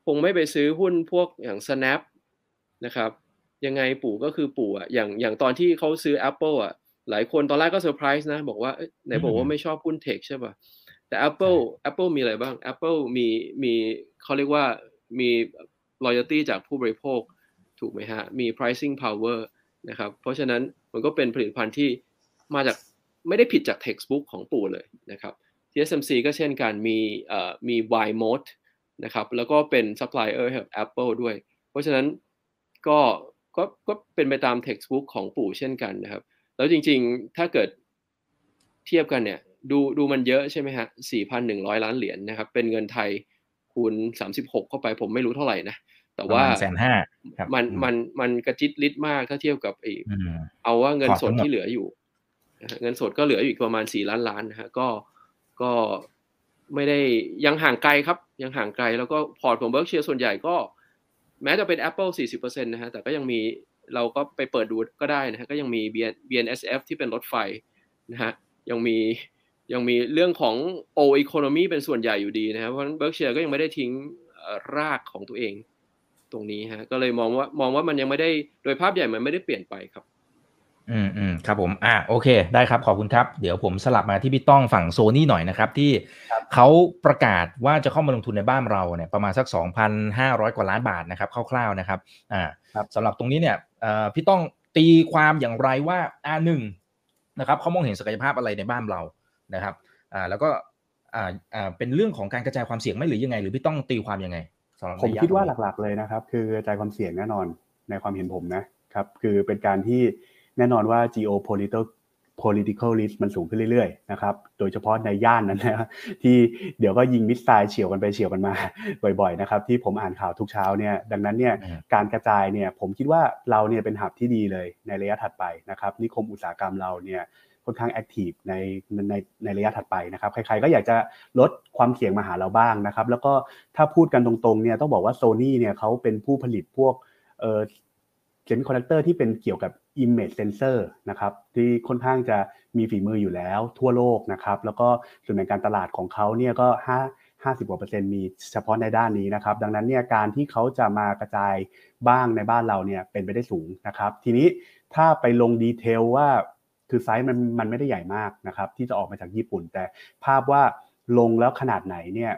คงไม่ไปซื้อหุ้นพวกอย่าง snap นะครับ ยังไงปู่ก็คือปู่อะอย่างอย่างตอนที่เขาซื้อ Apple อะหลายคนตอนแรกก็เซอร์ไพรส์นะ บอกว่าไหนบอกว่าไม่ชอบหุ้นเทคใช่ป่ะแต่ Apple Apple มีอะไรบ้าง Apple มีมีเขาเรียกว่ามี loyalty จากผู้บริโภคถูกไหมฮะ มี pricing power นะครับ เพราะฉะนั้นมันก็เป็นผลิตภัณฑ์ที่มาจากไม่ได้ผิดจาก textbook ของปู่เลยนะครับ TSMC ก็เช่นกันมีเอ่อมี Y mode นะครับแล้วก็เป็น supplier ให้กับ Apple ด้วย เพราะฉะนั้นก็ก็ก็เป็นไปตาม textbook ของปู่เช่นกันนะครับ แล้วจริงๆถ้าเกิดเทียบกันเนี่ยดูดูมันเยอะใช่ไหมฮะ 4,100 ล้านเหรียญนะครับ เป็นเงินไทยคูณ 36 เข้าไปผมไม่รู้เท่าไหร่นะ แต่ว่าแสนห้ามันมันมันกระจิตลิดมากถ้าเทียบกับไอเอาว่าเงินสดที่เหลืออยู่ เงินสดก็เหลืออยู่อีกประมาณ 4 ล้านล้านนะฮะก็ ก็ไม่ได้ยังห่างไกลครับ ยังห่างไกลแล้วก็พอร์ตของเบิร์กเชียร์ส่วนใหญ่ก็แม้จะเป็น Apple 40%นะฮะแต่ก็ยังมีเราก็ไปเปิดดูก็ได้นะฮะก็ยังมี BNSF ที่เป็นรถไฟนะฮะยังมียังมีเรื่องของ old economy เป็นส่วนใหญ่อยู่ดีนะครับเพราะฉะนั้นเบิร์กเชียร์ก็ยังไม่ได้ทิ้งรากของตัวเองตรงนี้ฮะก็เลยมองว่ามองว่ามันยังไม่ได้โดยภาพใหญ่มันไม่ได้เปลี่ยนไปครับ อืมอืมครับผม อ่าโอเค ได้ครับ ขอบคุณครับ เดี๋ยวผมสลับมาที่พี่ต้องฝั่งโซนี่หน่อยนะครับ ที่เขาประกาศว่าจะเข้ามาลงทุนในบ้านเราเนี่ยประมาณสัก 2,500 กว่าล้านบาทนะครับคร่าวๆนะครับ อ่าสำหรับตรงนี้เนี่ยเอ่อพี่ต้องตีความอย่างไรว่าอ่าหนึ่งนะครับเขามองเห็นศักยภาพอะไรในบ้านเรานะครับอ่าแล้วก็อ่าอ่าเป็นเรื่องของการกระจายความเสี่ยงไหมหรือยังไง หรือพี่ต้องตีความยังไงผมคิดว่าหลักๆเลยนะครับ คือกระจายความเสี่ยงแน่นอนในความเห็นผมนะครับ คือเป็นการที่ แน่นอนว่า geopolitical political risk มันสูงขึ้นเรื่อยๆนะครับ โดยเฉพาะในย่านนั้นนะที่เดี๋ยวก็ยิงมิสไซล์เฉียวกันไปเฉียวกันมาบ่อยๆนะครับที่ผมอ่านข่าวทุกเช้าเนี่ยดังนั้นเนี่ยการกระจายเนี่ยผมคิดว่าเราเนี่ยเป็นหับที่ดีเลยในระยะถัดไปนะครับนิคมอุตสาหกรรมเราเนี่ยค่อนข้างแอคทีฟในในในระยะถัดไปนะครับใครๆก็อยากจะลดความเสี่ยงมาหาเราบ้างนะครับแล้วก็ถ้าพูดกันตรงๆเนี่ยต้องบอกว่าโซนี่เนี่ยเขาเป็นผู้ผลิตพวกเออ เซมิคอนดักเตอร์ที่เป็นเกี่ยวกับ image sensor นะครับที่ค่อนข้างจะมีฝีมืออยู่แล้วทั่วโลกนะครับแล้วก็ส่วนแบ่งการตลาดของเขาเนี่ยก็5 50กว่าเปอร์เซ็นต์มีเฉพาะในด้านนี้นะครับ ดังนั้นเนี่ยการที่เขาจะมากระจายบ้างในบ้านเราเนี่ยเป็นไปได้สูงนะครับ ทีนี้ถ้าไปลง detail ว่าคือไซส์มันมันไม่ได้ใหญ่มากนะครับ ที่จะออกมาจากญี่ปุ่น แต่ภาพว่าลงแล้วขนาดไหนเนี่ย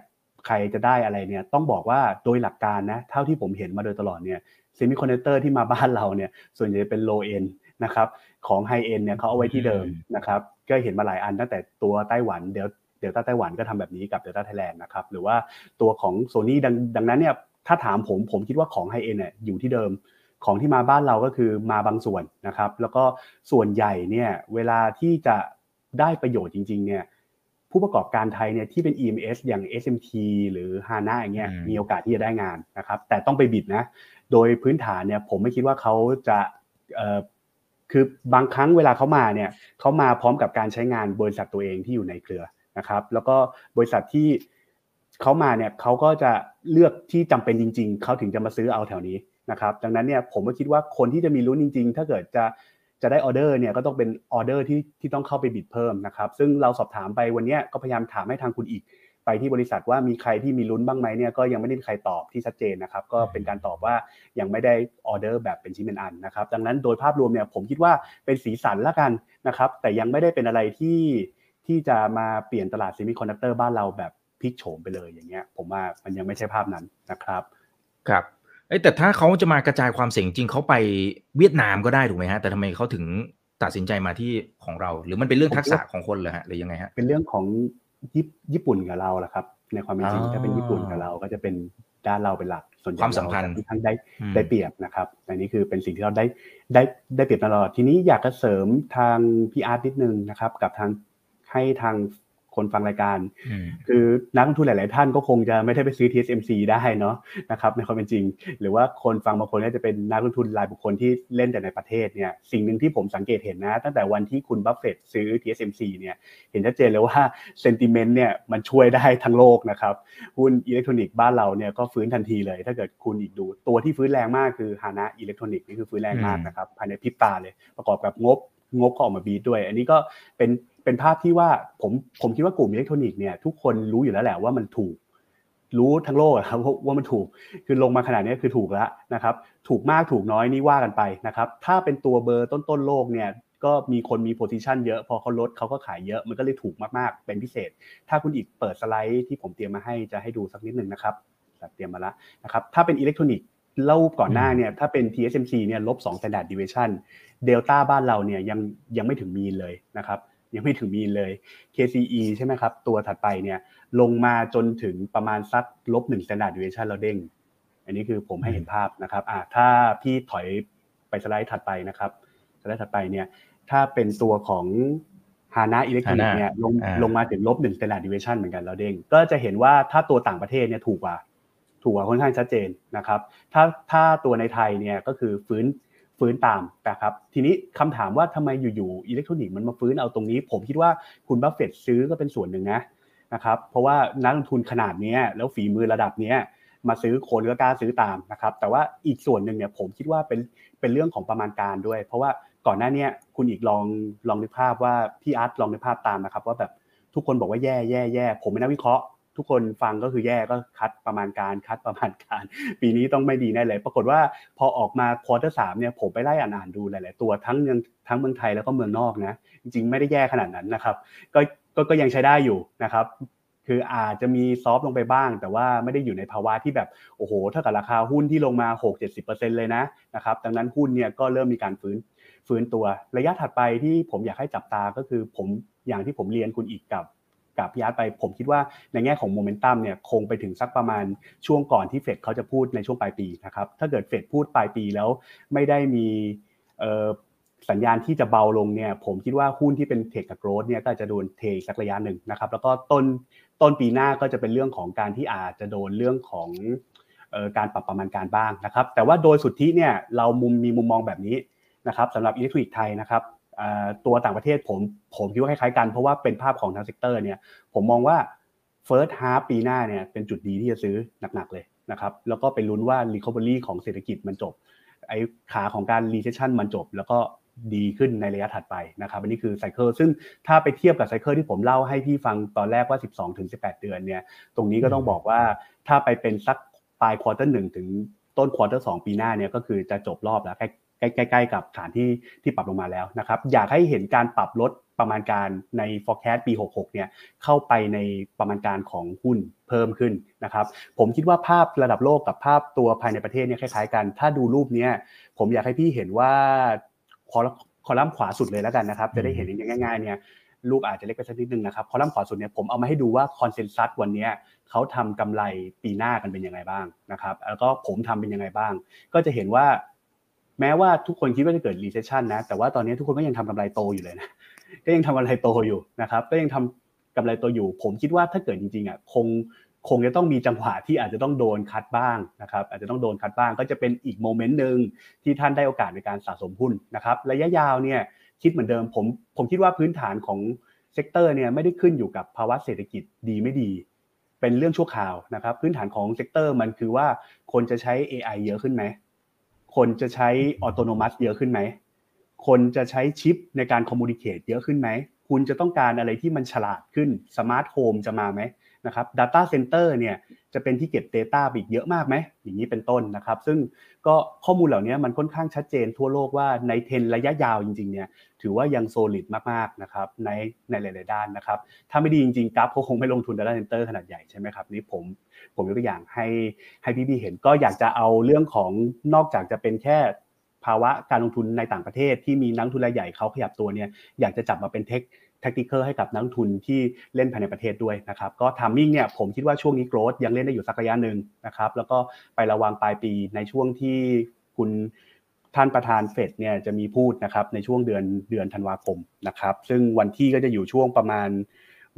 ใครจะได้อะไรเนี่ยต้องบอกว่าโดยหลักการนะเท่าที่ผมเห็นมาโดยตลอดเนี่ย เซมิคอนดักเตอร์ที่มาบ้านเราเนี่ยส่วนใหญ่เป็น low-end นะครับของ high-end เนี่ยเขาเอาไว้ที่เดิมนะครับก็เห็นมาหลายอันตั้งแต่ตัวไต้หวันเดี๋ยวเดลต้าไต้หวันก็ทำแบบนี้กับเดลต้าไทยแลนด์นะครับหรือว่าตัวของโซนี่ดังดังนั้นเนี่ยถ้าถามผมผมคิดว่าของ high-end เนี่ยอยู่ที่เดิมของที่มาบ้านเราก็คือมาบางส่วนนะครับ แล้วก็ส่วนใหญ่เนี่ยเวลาที่จะได้ประโยชน์จริง ๆ เนี่ยผู้ประกอบการไทยเนี่ยที่เป็น EMS อย่าง SMT หรือ HANA อย่างเงี้ยมีโอกาสที่จะได้งานนะครับ แต่ต้องไปบิดนะ โดยพื้นฐานเนี่ยผมไม่คิดว่าเขาจะคือบางครั้งเวลาเขามาเนี่ยเขามาพร้อมกับการใช้งานบริษัทตัวเองที่อยู่ในเครือนะครับ แล้วก็บริษัทที่เขามาเนี่ยเขาก็จะเลือกที่จำเป็นจริง ๆเขาถึงจะมาซื้อเอาแถวนี้นะครับ ดังนั้นเนี่ยผมก็คิดว่าคนที่จะมีลุ้นจริง ๆ ถ้าเกิดจะจะได้ออเดอร์เนี่ยก็ต้องเป็นออเดอร์ที่ที่ต้องเข้าไป bid เพิ่มนะครับ ซึ่งเราสอบถามไปวันนี้ก็พยายามถามให้ทางคุณอีก ไปที่บริษัทว่ามีใครที่มีลุ้นบ้างไหมเนี่ยก็ยังไม่ได้มีใครตอบที่ชัดเจนนะครับ ก็เป็นการตอบว่ายังไม่ได้ออเดอร์แบบเป็นชิ้นเป็นอันนะครับ ดังนั้นโดยภาพรวมเนี่ยผมคิดว่าเป็นสีสันละกันนะครับ แต่ยังไม่ได้เป็นอะไรที่ที่จะมาเปลี่ยนตลาดเซมิคอนดักเตอร์บ้านเราแบบพลิกโฉมไปเลยอย่างเงี้ย ผมว่ามันยังไม่ใช่ภาพนั้นนะครับ ครับแต่ถ้าเขาจะมากระจายความเสี่ยงจริงเขาไปเวียดนามก็ได้ถูกไหมฮะแต่ทำไมเขาถึงตัดสินใจมาที่ของเรา หรือมันเป็นเรื่องทักษะของคนเลยฮะหรือยังไงฮะเป็นเรื่องของ ญี่ปุ่นกับเราแหละครับ ในความเป็นจริงถ้าเป็นญี่ปุ่นกับเราก็จะเป็นด้านเราเป็นหลักส่วนความสัมพันธ์ที่ทั้งได้ได้เปรียบนะครับอันนี้คือเป็นสิ่งที่เราได้ได้ได้เปรียบตลอดทีนี้อยากจะเสริมทางพี่อาร์ตนิดนึงนะครับ กับทางให้ทาง คนฟังรายการ คือนักลงทุนหลาย ๆ ท่านก็คงจะไม่ได้ไปซื้อ TSMC ได้เนาะนะครับในความเป็นจริง หรือว่าคนฟังบางคนก็จะเป็นนักลงทุนรายบุคคลที่เล่นแต่ในประเทศเนี่ยสิ่งหนึ่งที่ผมสังเกตเห็นนะ ตั้งแต่วันที่คุณบัฟเฟตซื้อ TSMC เนี่ยเห็นชัดเจนเลยว่า sentiment เนี่ยมันช่วยได้ทั้งโลกนะครับหุ้นอิเล็กทรอนิกส์บ้านเราเนี่ยก็ฟื้นทันทีเลย ถ้าเกิดคุณอีกดูตัวที่ฟื้นแรงมากคือฮานะอิเล็กทรอนิกส์นี่คือฟื้นแรงมากนะครับภายในพริบตาเลยประกอบกับงบงบก็ออกมา beat ด้วย อันนี้ก็เป็น เป็นภาพที่ว่าผมผมคิดว่ากลุ่มอิเล็กทรอนิกส์เนี่ยทุกคนรู้อยู่แล้วแหละว่ามันถูก รู้ทั้งโลกครับว่ามันถูกคือลงมาขนาดนี้คือถูกแล้วนะครับ ถูกมากถูกน้อยนี่ว่ากันไปนะครับ ถ้าเป็นตัวเบอร์ต้นๆโลกเนี่ยก็มีคนมี position เยอะ พอเขาลดเขาก็ขายเยอะมันก็เลยถูกมากๆ เป็นพิเศษ ถ้าคุณอีกเปิดสไลด์ที่ผมเตรียมมาให้จะให้ดูสักนิดหนึ่งนะครับเตรียมมาแล้วนะครับถ้าเป็นอิเล็กทรอนิกส์เล่าก่อนหน้าเนี่ยถ้าเป็น TSMC เนี่ยลบ2 standard deviation เดลต้าบ้านเราเนี่ยยังยังไม่ถึงมีนเลยนะครับ ยังไม่ถึงมีนเลย KCE ใช่ไหมครับ ตัวถัดไปเนี่ยลงมาจนถึงประมาณสักลบหนึ่ง standard deviation เราเด้ง อันนี้คือผมให้เห็นภาพนะครับอ่าถ้าพี่ถอยไปสไลด์ถัดไปนะครับสไลด์ถัดไปเนี่ยถ้าเป็นตัวของฮานาอิเล็กทรอนิกส์เนี่ยลงลงมาถึงลบหนึ่ง standard deviation เหมือนกันเราเด้ง ก็จะเห็นว่าถ้าตัวต่างประเทศเนี่ยถูกกว่าถูกกว่าค่อนข้างชัดเจนนะครับ ถ้าถ้าตัวในไทยเนี่ยก็คือฟื้น ฟื้นตามนะครับทีนี้คำถามว่าทำไมอยู่ๆอิเล็กทรอนิกส์มันมาฟื้นเอาตรงนี้ ผมคิดว่าคุณบัฟเฟตซื้อก็เป็นส่วนหนึ่งนะนะครับเพราะว่านักลงทุนขนาดนี้แล้วฝีมือระดับนี้มาซื้อคนก็กล้าซื้อตามนะครับแต่ว่าอีกส่วนหนึ่งเนี่ยผมคิดว่าเป็นเป็นเรื่องของประมาณการด้วย เพราะว่าก่อนหน้านี้คุณอีกลองลองนึกภาพว่าพี่อาร์ตลองนึกภาพตามนะครับว่าแบบทุกคนบอกว่าแย่แย่แย่ผมเป็นนักวิเคราะห์ ทุกคนฟังก็คือแย่ก็คัดประมาณการคัดประมาณการ ปีนี้ต้องไม่ดีแน่เลย ปรากฏว่าพอออกมาควอเตอร์สามเนี่ยผมไปไล่อ่านอ่านดูหลาย ๆ ตัวทั้งเมืองทั้งเมืองไทยแล้วก็เมืองนอกนะจริง ๆ ไม่ได้แย่ขนาดนั้นนะครับก็ก็ก็ยังใช้ได้อยู่นะครับคืออาจจะมีซอฟลงไปบ้าง แต่ว่าไม่ได้อยู่ในภาวะที่แบบโอ้โหถ้ากับราคาหุ้นที่ลงมา 6-70%เลยนะนะครับดังนั้นหุ้นเนี่ยก็เริ่มมีการฟื้นฟื้นตัว ระยะถัดไปที่ผมอยากให้จับตาก็คือผมอย่างที่ผมเรียนคุณอีกกับ กับพี่อาร์ตไป ผมคิดว่าในแง่ของโมเมนตัมเนี่ยคงไปถึงสักประมาณช่วงก่อนที่เฟดเขาจะพูดในช่วงปลายปีนะครับถ้าเกิดเฟดพูดปลายปีแล้วไม่ได้มีสัญญาณที่จะเบาลงเนี่ยผมคิดว่าหุ้นที่เป็น tech กับ growth เนี่ยก็จะโดนเทสักระยะหนึ่งนะครับแล้วก็ต้นต้นปีหน้าก็จะเป็นเรื่องของการที่อาจจะโดนเรื่องของการปรับประมาณการบ้างนะครับแต่ว่าโดยสุทธิเนี่ยเรามุมมีมุมมองแบบนี้นะครับสำหรับอิเล็กทรอนิกส์ไทยนะครับ ตัวต่างประเทศผมผมคิดว่าคล้ายๆกัน เพราะว่าเป็นภาพของทาง sector เนี่ยผมมองว่า first half ปีหน้าเนี่ยเป็นจุดดีที่จะซื้อหนักๆเลยนะครับแล้วก็ไปลุ้นว่า recovery ของเศรษฐกิจมันจบไอ้ขาของการ recession มันจบ แล้วก็ดีขึ้นในระยะถัดไปนะครับอันนี้คือ cycle ซึ่งถ้าไปเทียบกับ cycle ที่ผมเล่าให้พี่ฟังตอนแรกว่า 12-18 เดือนเนี่ยตรงนี้ก็ต้องบอกว่าถ้าไปเป็นสักปลาย quarter หนึ่งถึงต้น quarter สองปีหน้าเนี่ยก็คือจะจบรอบแล้วใใกล้ๆกับฐานที่ที่ปรับลงมาแล้วนะครับ อยากให้เห็นการปรับลดประมาณการใน forecast ปี 66 เนี่ยเข้าไปในประมาณการของหุ้นเพิ่มขึ้นนะครับ ผมคิดว่าภาพระดับโลกกับภาพตัวภายในประเทศเนี่ยคล้ายๆกัน ถ้าดูรูปเนี้ยผมอยากให้พี่เห็นว่าคอลัมน์ขวาสุดเลยแล้วกันนะครับ จะได้เห็นอย่างง่าย ๆ เนี่ยรูปอาจจะเล็กไปสักนิดนึงนะครับคอลัมน์ขวาสุดเนี่ยผมเอามาให้ดูว่าคอนเซนแซสวันนี้เขาทำกำไรปีหน้ากันเป็นยังไงบ้างนะครับ แล้วก็ผมทำเป็นยังไงบ้าง ก็จะเห็นว่า แม้ว่าทุกคนคิดว่าจะเกิด recession นะ แต่ว่าตอนนี้ทุกคนก็ยังทำกำไรโตอยู่เลยนะ ก็ยังทำกำไรโตอยู่นะครับ ก็ยังทำกำไรโตอยู่ ผมคิดว่าถ้าเกิดจริงๆอะคงคงจะต้องมีจังหวะที่อาจจะต้องโดนคัดบ้างนะครับอาจจะต้องโดนคัดบ้างก็จะเป็นอีกโมเมนต์หนึ่งที่ท่านได้โอกาสในการสะสมหุ้นนะครับระยะยาวเนี่ยคิดเหมือนเดิมผมผมคิดว่าพื้นฐานของ sector เนี่ยไม่ได้ขึ้นอยู่กับภาวะเศรษฐกิจดีไม่ดี เป็นเรื่องชั่วคราวนะครับพื้นฐานของ sector มันคือว่าคนจะใช้ AI เยอะขึ้นไหม คนจะใช้ autonomous เยอะขึ้นไหม คนจะใช้ชิปในการ communicate เยอะขึ้นไหม คุณจะต้องการอะไรที่มันฉลาดขึ้น smart home จะมาไหม นะครับ Data Center เนี่ยจะเป็นที่เก็บ Data อีกเยอะมากไหมอย่างนี้เป็นต้นนะครับ ซึ่งก็ข้อมูลเหล่านี้มันค่อนข้างชัดเจนทั่วโลกว่าในเทนระยะยาวจริงๆเนี่ยถือว่ายังโซลิดมากๆนะครับในในหลายๆด้านนะครับ ถ้าไม่ดีจริงๆกราฟเขาคงไม่ลงทุน Data Center ขนาดใหญ่ใช่ไหมครับนี่ผมผมยกตัวอย่างให้ให้พี่ๆเห็นก็อยากจะเอาเรื่องของนอกจากจะเป็นแค่ภาวะการลงทุนในต่างประเทศที่มีนักทุนรายใหญ่เขาขยับตัวเนี่ยอยากจะจับมาเป็นเทค แทคติคอลให้กับนักทุนที่เล่นภายในประเทศด้วยนะครับก็ทามมิ่งเนี่ยผมคิดว่าช่วงนี้โกรดยังเล่นได้อยู่สักระยะหนึ่งนะครับแล้วก็ไประวังปลายปีในช่วงที่คุณท่านประธานเฟดเนี่ยจะมีพูดนะครับในช่วงเดือนเดือนธันวาคมนะครับซึ่งวันที่ก็จะอยู่ช่วงประมาณ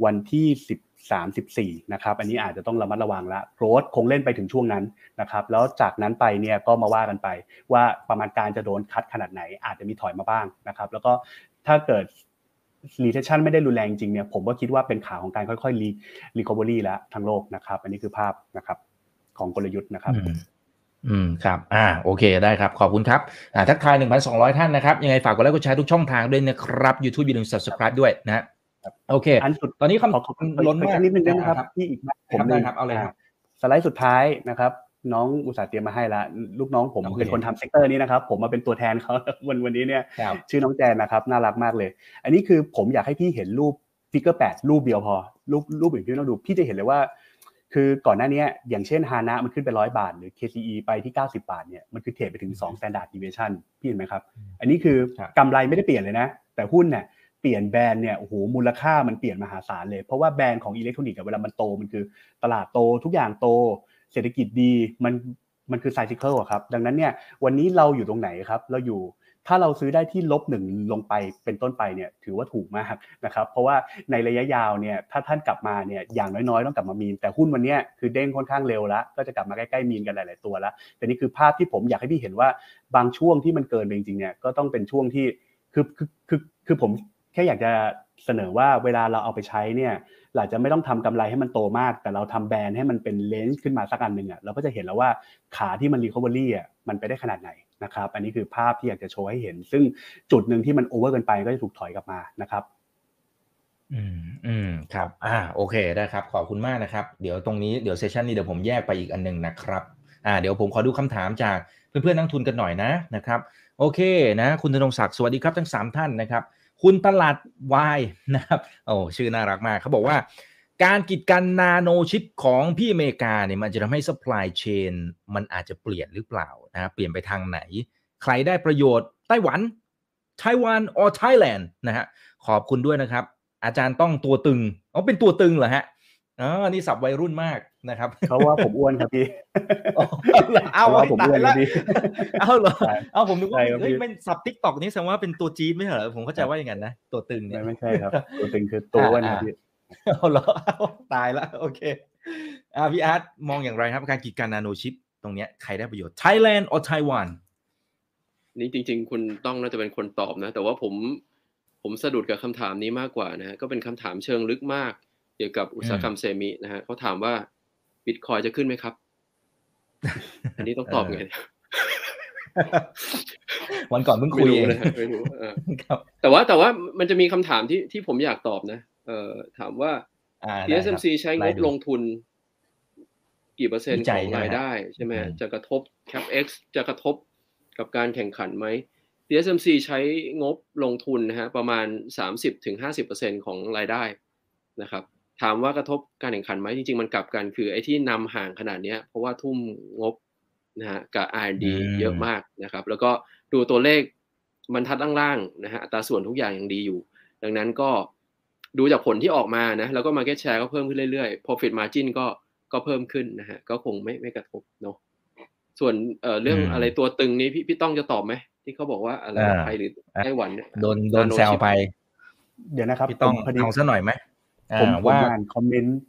วันที่ 13 14นะครับอันนี้อาจจะต้องระมัดระวังละโกรดคงเล่นไปถึงช่วงนั้นนะครับแล้วจากนั้นไปเนี่ยก็มาว่ากันไป ว่าประมาณการจะโดนคัดขนาดไหนอาจจะมีถอยมาบ้างนะครับแล้วก็ถ้าเกิด recession ไม่ได้รุนแรงจริงเนี่ยผมก็คิดว่าเป็นขาของการค่อยๆ recovery แล้วทั้งโลกนะครับ อันนี้คือภาพนะครับของกลยุทธ์นะครับอืมครับ อ่า โอเค ได้ครับ ขอบคุณครับ อ่า ทักทาย 1,200 ท่านนะครับ ยังไงฝากกดไลค์ กดแชร์ทุกช่องทางด้วยนะครับ YouTube อย่าลืม subscribe ด้วยนะโอเค อันสุด ตอนนี้คำล้นมากนิดนึงนะครับ ที่อีกผมเลยครับ เอาเลยครับ สไลด์สุดท้ายนะครับ น้องอุตสาห์เตรียมมาให้ละลูกน้องผมเป็นคนทำ sector นี้นะครับ ผมมาเป็นตัวแทนเขาวันวันนี้เนี่ย ชื่อน้องแจนนะครับ น่ารักมากเลย อันนี้คือผมอยากให้พี่เห็นรูป figure แปดรูปเดียวพอ รูปรูปอื่นพี่ต้องดู พี่จะเห็นเลยว่า คือก่อนหน้านี้อย่างเช่นฮานะมันขึ้นไปร้อยบาท หรือ KCE ไปที่ 90 บาทเนี่ยมันคือเทรดไปถึง2 standard deviation พี่เห็นไหมครับ อันนี้คือกำไรไม่ได้เปลี่ยนเลยนะ แต่หุ้นเนี่ยเปลี่ยน band เนี่ยโอ้โหมูลค่ามันเปลี่ยนมหาศาลเลยเพราะว่า band ของอิเล็กทรอนิกส์เวลามันโตมันคือ ตลาดโตทุกอย่างโต เศรษฐกิจดีมันมันคือ cyclical ครับ ดังนั้นเนี่ยวันนี้เราอยู่ตรงไหนครับ เราอยู่ถ้าเราซื้อได้ที่ลบหนึ่งลงไปเป็นต้นไปเนี่ยถือว่าถูกมากนะครับ เพราะว่าในระยะยาวเนี่ยถ้าท่านกลับมาเนี่ยอย่างน้อยๆ ต้องกลับมามีน แต่หุ้นวันนี้คือเด้งค่อนข้างเร็วแล้ว ก็จะกลับมาใกล้ๆมีนกันหลายๆตัวแล้ว แต่นี่คือภาพที่ผมอยากให้พี่เห็นว่าบางช่วงที่มันเกินไปจริงๆเนี่ยก็ต้องเป็นช่วงที่คือคือคือคือผมแค่อยากจะ เสนอว่าเวลาเราเอาไปใช้เนี่ยเราจะไม่ต้องทำกำไรให้มันโตมาก แต่เราทำแบรนด์ให้มันเป็นเลนส์ขึ้นมาสักอันหนึ่งอะเราก็จะเห็นแล้วว่าขาที่มัน recovery อะมันไปได้ขนาดไหนนะครับอันนี้คือภาพที่อยากจะโชว์ให้เห็น ซึ่งจุดหนึ่งที่มัน over เกินไปก็จะถูกถอยกลับมานะครับอืมอืมครับ อ่า โอเคได้ครับ ขอบคุณมากนะครับ เดี๋ยวตรงนี้เดี๋ยว session นี้เดี๋ยวผมแยกไปอีกอันหนึ่งนะครับ อ่า เดี๋ยวผมขอดูคำถามจากเพื่อนๆนักทุนกันหน่อยนะนะครับ โอเคนะ คุณธนงศักดิ์สวัสดีครับทั้งสามท่านนะครับ คุณตลาดวายนะครับโอ้ชื่อน่ารักมากเขาบอกว่า การกีดกันนาโนชิปของพี่อเมริกาเนี่ยมันจะทำให้ supply chain มันอาจจะเปลี่ยนหรือเปล่านะเปลี่ยนไปทางไหน ใครได้ประโยชน์ไต้หวันไต้หวัน or Thailand นะฮะขอบคุณด้วยนะครับ อาจารย์ต้องตัวตึงอ๋อเป็นตัวตึงเหรอฮะอ๋อนี่ศัพท์วัยรุ่นมาก นะครับเขาว่าผมอ้วนครับพี่เอาว่าผมอ้วนแล้วเอาเหรอเอาผมนึกว่าเฮ้ยเป็นศัพท์ TikTok นี่แสดงว่าเป็นตัวจี๊ดไม่เหรอผมเข้าใจว่าอย่างนั้นนะตัวตึงเนี่ยไม่ใช่ครับ ตัวตึงคือตัวอ้วนครับพี่เอาเหรอตายแล้วโอเคอ่าพี่อาร์ตมองอย่างไรครับ การกีดกันนาโนชิป ตรงเนี้ยใครได้ประโยชน์ไทยแลนด์หรือไต้หวันนี่จริง ๆ คุณต้องน่าจะเป็นคนตอบนะ แต่ว่าผมผมสะดุดกับคำถามนี้มากกว่านะฮะก็เป็นคำถามเชิงลึกมาก เกี่ยวกับอุตสาหกรรม semi นะฮะเขาถามว่า บิตคอยจะขึ้นไหมครับ อันนี้ต้องตอบไงวันก่อนเพิ่งคุยเองไม่รู้แต่ว่าแต่ว่ามันจะมีคำถามที่ที่ผมอยากตอบนะเอ่อถามว่า TSMC ใช้งบลงทุน กี่เปอร์เซ็นต์ของรายได้ ใช่ไหมจะกระทบ CapEx จะกระทบกับการแข่งขันไหม TSMC ใช้งบลงทุนนะฮะประมาณ 30-50%ของรายได้นะครับ ถามว่ากระทบการแข่งขันไหมจริง ๆ มันกลับกันคือไอ้ที่นำห่างขนาดนี้เพราะว่าทุ่มงบนะฮะกับ R&D เยอะมากนะครับ แล้วก็ดูตัวเลขบรรทัดล่างๆนะฮะอัตราส่วนทุกอย่างยังดีอยู่ ดังนั้นก็ดูจากผลที่ออกมานะแล้วก็ market share ก็เพิ่มขึ้นเรื่อยๆ profit margin ก็ก็เพิ่มขึ้นนะฮะก็คงไม่ไม่กระทบเนาะส่วนเอ่อเรื่องอะไรตัวตึงนี้พี่พี่ต้องจะตอบไหมที่เขาบอกว่าอะไรไทยหรือไต้หวันเนี่ยโดนโดนแซวไป เดี๋ยวนะครับพี่ต้องเอาซะหน่อยไหม ผมว่าคอมเมนต์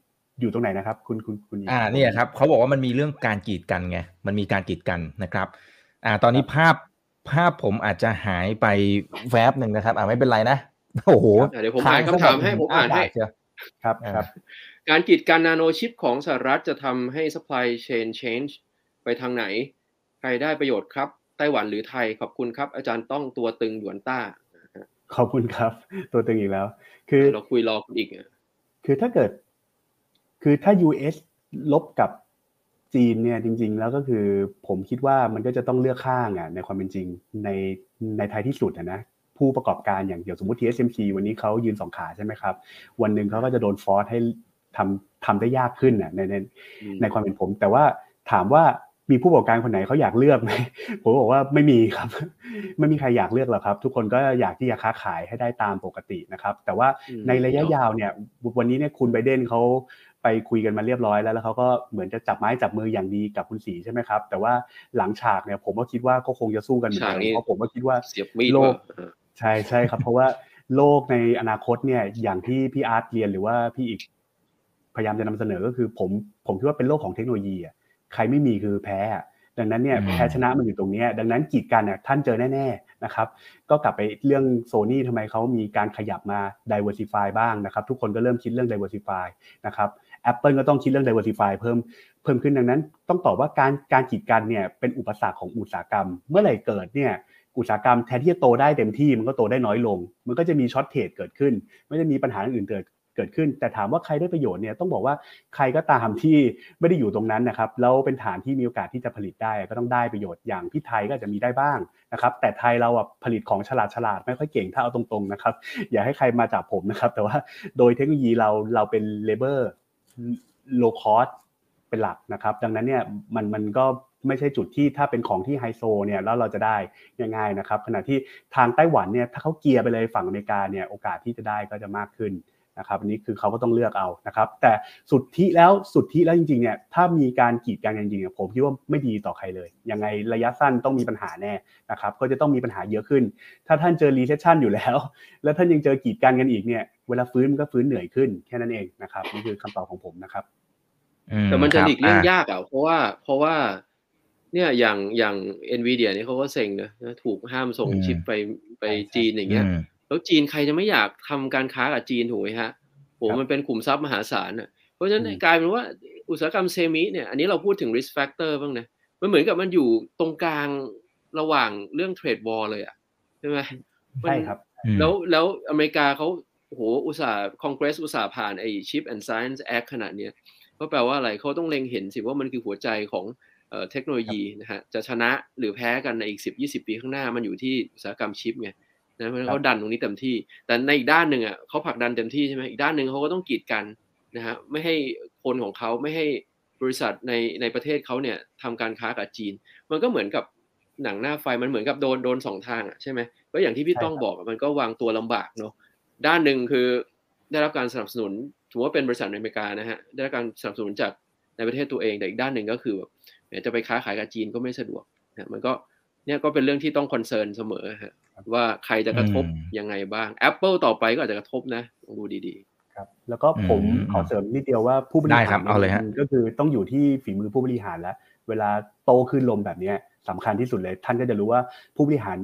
อยู่ตรงไหนนะครับ คุณคุณคุณอ่านี่ครับเขาบอกว่ามันมีเรื่องการกีดกันไงมันมีการกีดกันนะครับ อ่า ตอนนี้ภาพภาพผมอาจจะหายไปแวบหนึ่งนะครับ อ่าไม่เป็นไรนะโอ้โหเดี๋ยวผมอ่านคำถามให้ผมอ่านให้ครับครับ การกีดกันนาโนชิปของสหรัฐจะทำให้ supply chain change ไปทางไหน ใครได้ประโยชน์ครับไต้หวันหรือไทยขอบคุณครับ อาจารย์ต้องตัวตึงหยวนต้าขอบคุณครับ ตัวตึงอีกแล้ว คือเราคุยรออีก คือถ้าเกิด คือถ้า US ลบกับจีนเนี่ยจริง ๆ แล้วก็คือผมคิดว่ามันก็จะต้องเลือกข้างอะในความเป็นจริงในในท้ายที่สุดนะผู้ประกอบการอย่างเดียวสมมติ TSMC วันนี้เขายืนสองขาใช่ไหมครับ วันหนึ่งเขาก็จะโดนฟอร์สให้ทำทำได้ยากขึ้นน่ะในในในความเป็นผม แต่ว่าถามว่า มีผู้ประกอบการคนไหนเขาอยากเลือกไหมผมบอกว่าไม่มีครับ ไม่มีใครอยากเลือกหรอกครับ ทุกคนก็อยากที่จะค้าขายให้ได้ตามปกตินะครับ แต่ว่าในระยะยาวเนี่ย วันนี้เนี่ยคุณไบเดนเขาไปคุยกันมาเรียบร้อยแล้วแล้วเขาก็เหมือนจะจับไม้จับมืออย่างดีกับคุณสีใช่ไหมครับ แต่ว่าหลังฉากเนี่ย ผมก็คิดว่าก็คงจะสู้กันเหมือนกันเพราะผมก็คิดว่าโลกใช่ใช่ครับ เพราะว่าโลกในอนาคตเนี่ย อย่างที่พี่อาร์ตเรียนหรือว่าพี่อีกพยายามจะนำเสนอก็คือผมผมคิดว่าเป็นโลกของเทคโนโลยีอะ ใครไม่มีคือแพ้ดังนั้นเนี่ยแพ้ชนะมันอยู่ตรงนี้ดังนั้นกีดกันเนี่ยท่านเจอแน่ๆนะครับก็กลับไปเรื่องโซนี่ทำไมเขามีการขยับมา diversify บ้างนะครับทุกคนก็เริ่มคิดเรื่อง diversify นะครับ Apple ก็ต้องคิดเรื่อง diversify เพิ่มเพิ่มขึ้นดังนั้น ต้องตอบว่าการการกีดกันเนี่ยเป็นอุปสรรคของอุตสาหกรรม เมื่อไหร่เกิดเนี่ยอุตสาหกรรมแทนที่จะโตได้เต็มที่มันก็โตได้น้อยลง มันก็จะมีช็อตเทรดเกิดขึ้น ไม่ได้มีปัญหาอื่นเกิด เกิดขึ้น แต่ถามว่าใครได้ประโยชน์เนี่ยต้องบอกว่าใครก็ตามที่ไม่ได้อยู่ตรงนั้นนะครับแล้วเป็นฐานที่มีโอกาสที่จะผลิตได้ก็ต้องได้ประโยชน์อย่างที่ไทยก็จะมีได้บ้างนะครับแต่ไทยเราอะผลิตของฉลาดฉลาดไม่ค่อยเก่งถ้าเอาตรงๆนะครับอย่าให้ใครมาจับผมนะครับแต่ว่าโดยเทคโนโลยีเราเราเป็น labor low cost เป็นหลักนะครับ ดังนั้นเนี่ยมันมันก็ไม่ใช่จุดที่ถ้าเป็นของที่ไฮโซเนี่ยแล้วเราจะได้ง่ายๆนะครับขณะที่ทางไต้หวันเนี่ยถ้าเขาเคลียร์ไปเลยฝั่งอเมริกาเนี่ยโอกาสที่จะได้ก็จะมากขึ้น นะครับอันนี้คือเขาก็ต้องเลือกเอานะครับแต่สุดท้ายแล้วสุดท้ายแล้วจริงๆเนี่ยถ้ามีการกีดกันจริงๆผมคิดว่าไม่ดีต่อใครเลยยังไงระยะสั้นต้องมีปัญหาแน่นะครับก็จะต้องมีปัญหาเยอะขึ้น ถ้าท่านเจอ recession อยู่แล้ว แล้วท่านยังเจอกีดกันกันอีกเนี่ยเวลาฟื้นมันก็ฟื้นเหนื่อยขึ้นแค่นั้นเองนะครับนี่คือคำตอบของผมนะครับแต่มันจะหลีกเลี่ยงยากอะเพราะว่าเพราะว่าเนี่ยอย่างอย่างเอ็นวีเดียนี่เขาก็เซ็งนะถูกห้ามส่งชิปไปไปจีนอย่างเงี้ย แล้วจีนใครจะไม่อยากทำการค้ากับจีนถูกไหมฮะโหมันเป็นขุมทรัพย์มหาศาลอะเพราะฉะนั้นกลายเป็นว่าอุตสาหกรรมเซมิเนี่ยอันนี้เราพูดถึง risk factor บ้างนะมันเหมือนกับมันอยู่ตรงกลางระหว่างเรื่องเทรดวอลเลยอะใช่ไหมใช่ครับ แล้วแล้วอเมริกาเขาโหอุตสาห์คอนเกรสอุตสาห์ผ่านไอ้ Chip and Science Act ขนาดเนี้ยก็แปลว่าอะไรเขาต้องเล็งเห็นสิว่ามันคือหัวใจของเทคโนโลยีนะฮะจะชนะหรือแพ้กันในอีกสิบยี่สิบปีข้างหน้ามันอยู่ที่อุตสาหกรรมชิปไง นะเพราะเขาดันตรงนี้เต็มที่ แต่ในอีกด้านหนึ่งอะเขาผลักดันเต็มที่ใช่ไหมอีกด้านหนึ่งเขาก็ต้องกีดกันนะฮะไม่ให้คนของเขาไม่ให้บริษัทในในประเทศเขาเนี่ยทำการค้ากับจีน มันก็เหมือนกับหนังหน้าไฟมันเหมือนกับโดนโดนสองทางอะใช่ไหมก็อย่างที่พี่ต้องบอกมันก็วางตัวลำบากเนาะด้านหนึ่งคือได้รับการสนับสนุนถือว่าเป็นบริษัทในอเมริกานะฮะได้รับการสนับสนุนจากในประเทศตัวเองแต่อีกด้านหนึ่งก็คือแบบจะไปค้าขายกับจีนก็ไม่สะดวกนะมันก็เนี่ยก็เป็นเรื่องที่ต้องคอนเซิร์นเสมอฮะ ว่าใครจะกระทบยังไงบ้าง Apple ต่อไปก็อาจจะกระทบนะลองดูดีๆ ครับ แล้วก็ผมขอเสริมนิดเดียวว่าผู้บริหารก็คือต้องอยู่ที่ฝีมือผู้บริหารแล้ว เวลาโตขึ้นลมแบบนี้สำคัญที่สุดเลย ท่านก็จะรู้ว่าผู้บริหาร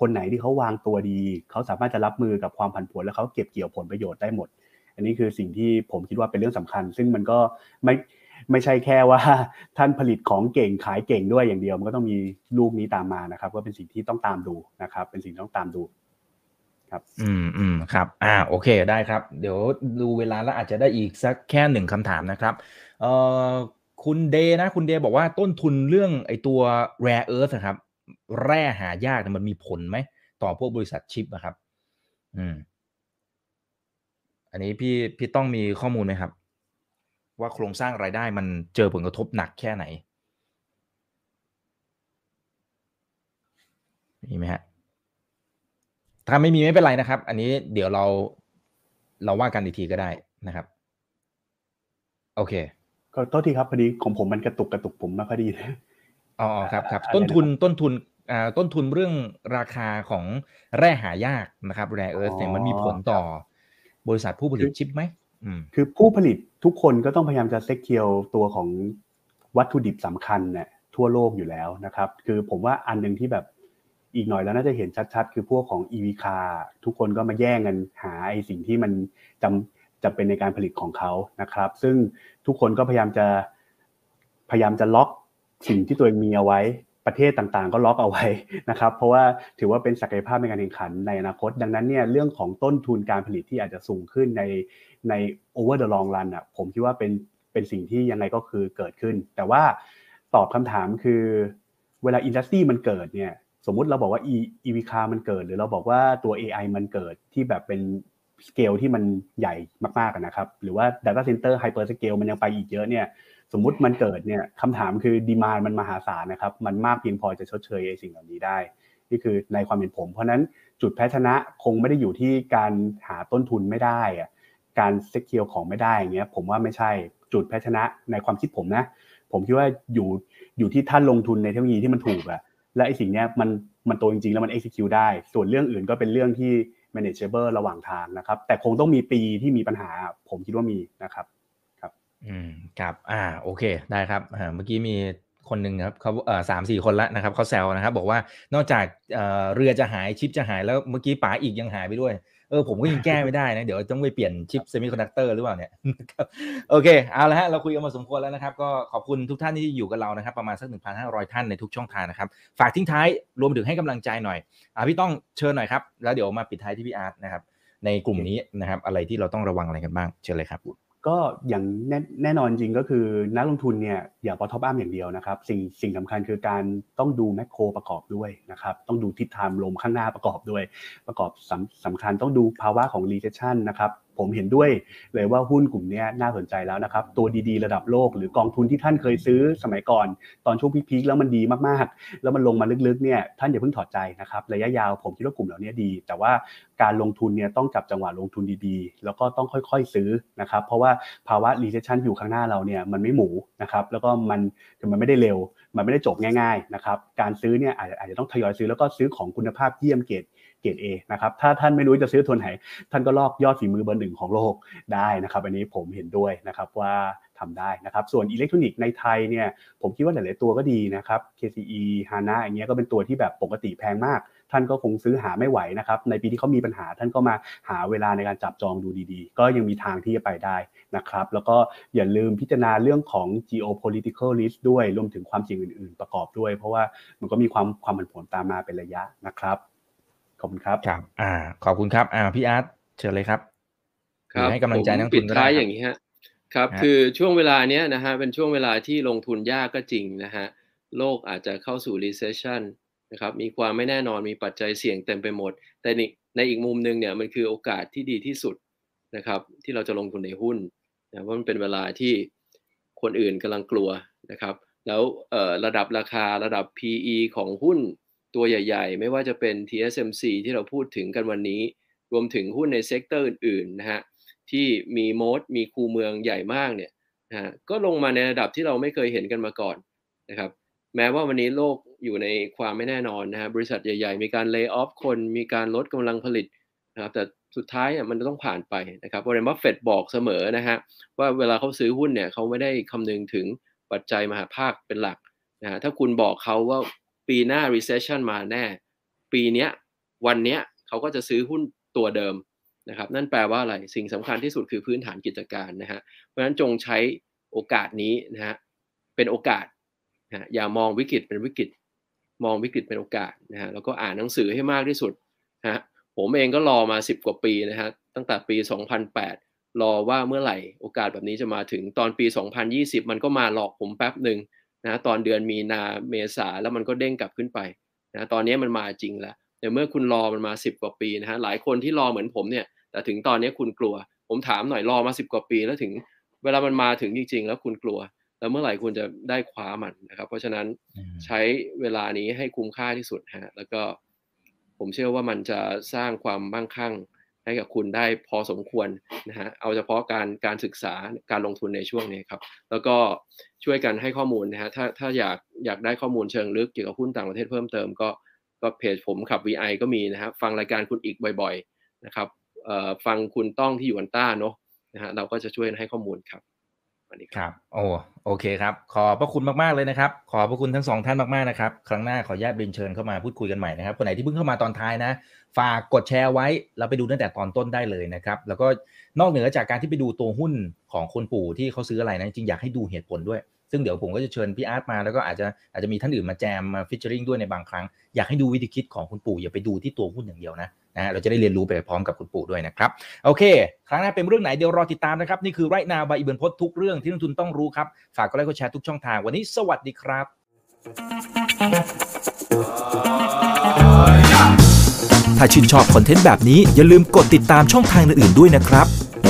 คนไหนที่เขาวางตัวดี เขาสามารถจะรับมือกับความผันผวนแล้วเขาเก็บเกี่ยวผลประโยชน์ได้หมด อันนี้คือสิ่งที่ผมคิดว่าเป็นเรื่องสำคัญ ซึ่งมันก็ไม่ ไม่ใช่แค่ว่าท่านผลิตของเก่งขายเก่งด้วยอย่างเดียวมันก็ต้องมีลูกนี้ตามมานะครับ ก็เป็นสิ่งที่ต้องตามดูนะครับ เป็นสิ่งที่ต้องตามดูครับ อืมอืมครับ อ่า โอเค ได้ครับ เดี๋ยวดูเวลาแล้วอาจจะได้อีกสักแค่หนึ่งคำถามนะครับเอ่อคุณเดนะ คุณเดบอกว่าต้นทุนเรื่องไอตัว rare earth ครับ แร่หายากมันมีผลไหม ต่อพวกบริษัทชิปนะครับ อืม อันนี้พี่พี่ต้องมีข้อมูลไหมครับ ว่าโครงสร้างรายได้มันเจอผลกระทบหนักแค่ไหนมีไหมฮะถ้าไม่มีไม่เป็นไรนะครับ อันนี้เดี๋ยวเราเราว่ากันอีกทีก็ได้นะครับ โอเค ก็โทษทีครับพอดีของผมมันกระตุกกระตุกผมไม่ค่อยดีอ๋อครับครับต้นทุนต้นทุนอ่าต้นทุนเรื่องราคาของแร่หายากนะครับแร่เอิร์ธเนี่ยมันมีผลต่อบริษัทผู้ผลิตชิปไหม คือผู้ผลิตทุกคนก็ต้องพยายามจะเซ็กเคียวตัวของวัตถุดิบสำคัญเนี่ยทั่วโลกอยู่แล้วนะครับ คือผมว่าอันหนึ่งที่แบบอีกหน่อยแล้วน่าจะเห็นชัดๆ คือพวกของ EV car ทุกคนก็มาแย่งกันหาไอสิ่งที่มันจำจะเป็นในการผลิตของเขานะครับ ซึ่งทุกคนก็พยายามจะพยายามจะล็อกสิ่งที่ตัวเองมีเอาไว้ประเทศต่างๆ ก็ล็อกเอาไว้นะครับ เพราะว่าถือว่าเป็นศักยภาพในการแข่งขันในอนาคต ดังนั้นเนี่ยเรื่องของต้นทุนการผลิตที่อาจจะสูงขึ้นใน ใน over the long run อะผมคิดว่าเป็นเป็นสิ่งที่ยังไงก็คือเกิดขึ้น แต่ว่าตอบคำถามคือเวลา industry มันเกิดเนี่ยสมมุติเราบอกว่า e EV car มันเกิด หรือเราบอกว่าตัว AI มันเกิดที่แบบเป็นสเกลที่มันใหญ่มากๆนะครับ หรือว่า Data Center Hyper Scale มันยังไปอีกเยอะเนี่ยสมมุติมันเกิดเนี่ยคำถามคือ demand มันมหาศาลนะครับ มันมากเพียงพอจะชดเชยไอ้สิ่งเหล่านี้ได้ นี่คือในความเห็นผม เพราะฉะนั้นจุดแพ้ชนะคงไม่ได้อยู่ที่การหาต้นทุนไม่ได้อะ การ secure ของไม่ได้อย่างเงี้ยผมว่าไม่ใช่จุดแพ้ชนะในความคิดผมนะ ผมคิดว่าอยู่อยู่ที่ท่านลงทุนในเทคโนโลยีที่มันถูกอะและไอ้สิ่งเนี้ยมันมันโตจริงๆ แล้วมัน execute ได้ ส่วนเรื่องอื่นก็เป็นเรื่องที่ manageable ระหว่างทางนะครับ แต่คงต้องมีปีที่มีปัญหา ผมคิดว่ามีนะครับครับ อืมครับอ่าโอเคได้ครับอ่าเมื่อกี้มีคนหนึ่งครับเขาเอ่อสามสี่คนละนะครับเขาแซวนะครับ บอกว่านอกจากเอ่อเรือจะหายชิปจะหายแล้วเมื่อกี้ป๋าอีกยังหายไปด้วย ออผมก็ยังแก้ไม่ได้นะ เดี๋ยวต้องไปเปลี่ยนชิป semiconductor หรือเปล่าเนี่ยโอเคเอาละฮะเราคุยกันมาสมควรแล้วนะครับ ก็ขอบคุณทุกท่านที่อยู่กับเรานะครับ ประมาณสักหนึ่งพันห้าร้อยท่านในทุกช่องทางนะครับ ฝากทิ้งท้ายรวมถึงให้กำลังใจหน่อยอ่าพี่ต้องเชิญหน่อยครับ แล้วเดี๋ยวมาปิดท้ายที่พี่อาร์ตนะครับในกลุ่มนี้นะครับอะไรที่เราต้องระวังอะไรกันบ้างเชิญเลยครับ ก็อย่างแน่แน่นอนจริงก็คือนักลงทุนเนี่ยอย่า bottom up อย่างเดียวนะครับ สิ่งสิ่งสำคัญคือการต้องดู macro ประกอบด้วยนะครับต้องดูทิศทางลมข้างหน้าประกอบด้วย ประกอบสำสำคัญต้องดูภาวะของ recession นะครับ ผมเห็นด้วยเลยว่าหุ้นกลุ่มนี้น่าสนใจแล้วนะครับ ตัวดีๆ ระดับโลกหรือกองทุนที่ท่านเคยซื้อสมัยก่อน ตอนช่วง peak ๆแล้วมันดีมากๆ แล้วมันลงมาลึกๆเนี่ยท่านอย่าเพิ่งถอดใจนะครับระยะยาวผมคิดว่ากลุ่มเหล่านี้ดี แต่ว่าการลงทุนเนี่ยต้องจับจังหวะลงทุนดีๆ แล้วก็ต้องค่อยๆซื้อนะครับเพราะว่าภาวะ recession อยู่ข้างหน้าเราเนี่ยมันไม่หมูนะครับแล้วก็มันมันไม่ได้เร็ว มันไม่ได้จบง่ายๆนะครับการซื้อเนี่ยอาจจะต้องทยอยซื้อแล้วก็ซื้อของคุณภาพเยี่ยมเกรด เกรด A นะครับ ถ้าท่านไม่รู้จะซื้อทุนไหน ท่านก็ลอกยอดฝีมือเบอร์หนึ่งของโลกได้นะครับ อันนี้ผมเห็นด้วยนะครับว่าทำได้นะครับ ส่วนอิเล็กทรอนิกส์ในไทยเนี่ยผมคิดว่าหลาย ๆ ตัวก็ดีนะครับ KCE HANA อย่างเงี้ยก็เป็นตัวที่แบบปกติแพงมาก ท่านก็คงซื้อหาไม่ไหวนะครับ ในปีที่เขามีปัญหาท่านก็มาหาเวลาในการจับจองดูดี ๆ ก็ยังมีทางที่จะไปได้นะครับ แล้วก็อย่าลืมพิจารณาเรื่องของ geopolitical risk ด้วยรวมถึงความเสี่ยงอื่น ๆ ประกอบด้วย เพราะว่ามันก็มีความความผันผวนตามมาเป็นระยะนะครับ ขอบคุณครับครับ อ่า ขอบคุณครับ อ่าพี่อาร์ตเชิญเลยครับครับให้กำลังใจนักทุนปิดท้ายอย่างนี้ฮะครับ คือช่วงเวลาเนี้ยนะฮะเป็นช่วงเวลาที่ลงทุนยากก็จริงนะฮะโลกอาจจะเข้าสู่ recession นะครับมีความไม่แน่นอนมีปัจจัยเสี่ยงเต็มไปหมด แต่ในในอีกมุมหนึ่งเนี่ยมันคือโอกาสที่ดีที่สุดนะครับ ที่เราจะลงทุนในหุ้นนะเพราะมันเป็นเวลาที่คนอื่นกำลังกลัวนะครับ แล้วระดับราคาระดับ PE ของหุ้น ตัวใหญ่ ๆ ไม่ว่าจะเป็น TSMC ที่เราพูดถึงกันวันนี้ รวมถึงหุ้นใน sector อื่นๆนะฮะที่มี moat มีคูเมืองใหญ่มากเนี่ยนะฮะก็ลงมาในระดับที่เราไม่เคยเห็นกันมาก่อนนะครับแม้ว่าวันนี้โลกอยู่ในความไม่แน่นอนนะฮะบริษัทใหญ่ ๆ มีการ lay off คนมีการลดกำลังผลิตนะครับแต่สุดท้ายมันต้องผ่านไปนะครับวอร์เรนบัฟเฟตบอกเสมอนะฮะว่าเวลาเขาซื้อหุ้นเนี่ยเขาไม่ได้คำนึงถึงปัจจัยมหภาคเป็นหลักนะฮะถ้าคุณบอกเขาว่า ปีหน้า recession มาแน่ ปีนี้วันนี้เขาก็จะซื้อหุ้นตัวเดิมนะครับ นั่นแปลว่าอะไรสิ่งสำคัญที่สุดคือพื้นฐานกิจการนะฮะเพราะฉะนั้นจงใช้โอกาสนี้นะฮะเป็นโอกาสนะอย่ามองวิกฤตเป็นวิกฤต มองวิกฤตเป็นโอกาสนะฮะแล้วก็อ่านหนังสือให้มากที่สุดนะฮะผมเองก็รอมา 10 กว่าปีนะฮะตั้งแต่ปี 2008 รอว่าเมื่อไหร่โอกาสแบบนี้จะมาถึงตอนปี 2020 มันก็มาหลอกผมแป๊บหนึ่ง นะตอนเดือนมีนาเมษาแล้วมันก็เด้งกลับขึ้นไปนะตอนนี้มันมาจริงแล้วแต่เมื่อคุณรอมันมา 10 กว่าปีนะฮะหลายคนที่รอเหมือนผมเนี่ยแต่ถึงตอนนี้คุณกลัว ผมถามหน่อยรอมา 10 กว่าปี แล้วถึงเวลามันมาถึงจริง ๆ แล้วคุณกลัว แล้วเมื่อไหร่คุณจะได้คว้ามันนะครับ เพราะฉะนั้นใช้เวลานี้ให้คุ้มค่าที่สุดฮะแล้วก็ผมเชื่อว่ามันจะสร้างความมั่งคั่งให้กับคุณได้พอสมควรนะฮะ เอาเฉพาะการการศึกษาการลงทุนในช่วงนี้ครับ แล้วก็ ช่วยกันให้ข้อมูลนะฮะถ้าถ้าอยากอยากได้ข้อมูลเชิงลึกเกี่ยวกับหุ้นต่างประเทศเพิ่มเติมก็ก็เพจผมขับ VI ก็มีนะครับฟังรายการคุณอีกบ่อยๆนะครับฟังคุณต้องที่อยู่อันต้าเนาะนะฮะเราก็จะช่วยให้ข้อมูลครับอันนี้ครับโอ้โอเคครับ ขอบพระคุณมากๆเลยนะครับ ขอบพระคุณทั้งสองท่านมากๆนะครับ ครั้งหน้าขออนุญาตเรียนเชิญเข้ามาพูดคุยกันใหม่นะครับ คนไหนที่เพิ่งเข้ามาตอนท้ายนะ ฝากกดแชร์ไว้เราไปดูตั้งแต่ตอนต้นได้เลยนะครับ แล้วก็นอกเหนือจากการที่ไปดูตัวหุ้นของคุณปู่ที่เขาซื้ออะไรนะจริงอยากให้ดูเหตุผลด้วย ซึ่งเดี๋ยวผมก็จะเชิญพี่อาร์ตมาแล้วก็อาจจะอาจจะมีท่านอื่นมาแจมมา featuring ด้วยในบางครั้ง อยากให้ดูวิธีคิดของคุณปู่อย่าไปดูที่ตัวหุ้นอย่างเดียวนะนะเราจะได้เรียนรู้ไปพร้อมกับคุณปู่ด้วยนะครับ โอเค ครั้งหน้าเป็นเรื่องไหนเดี๋ยวรอติดตามนะครับ นี่คือไรนาบายอิบันพศทุกเรื่องที่นักทุนต้องรู้ครับ ฝากกดไลค์กดแชร์ทุกช่องทางวันนี้สวัสดีครับถ้าชื่นชอบคอนเทนต์แบบนี้อย่าลืมกดติดตามช่องทางอื่นๆด้วยนะครับ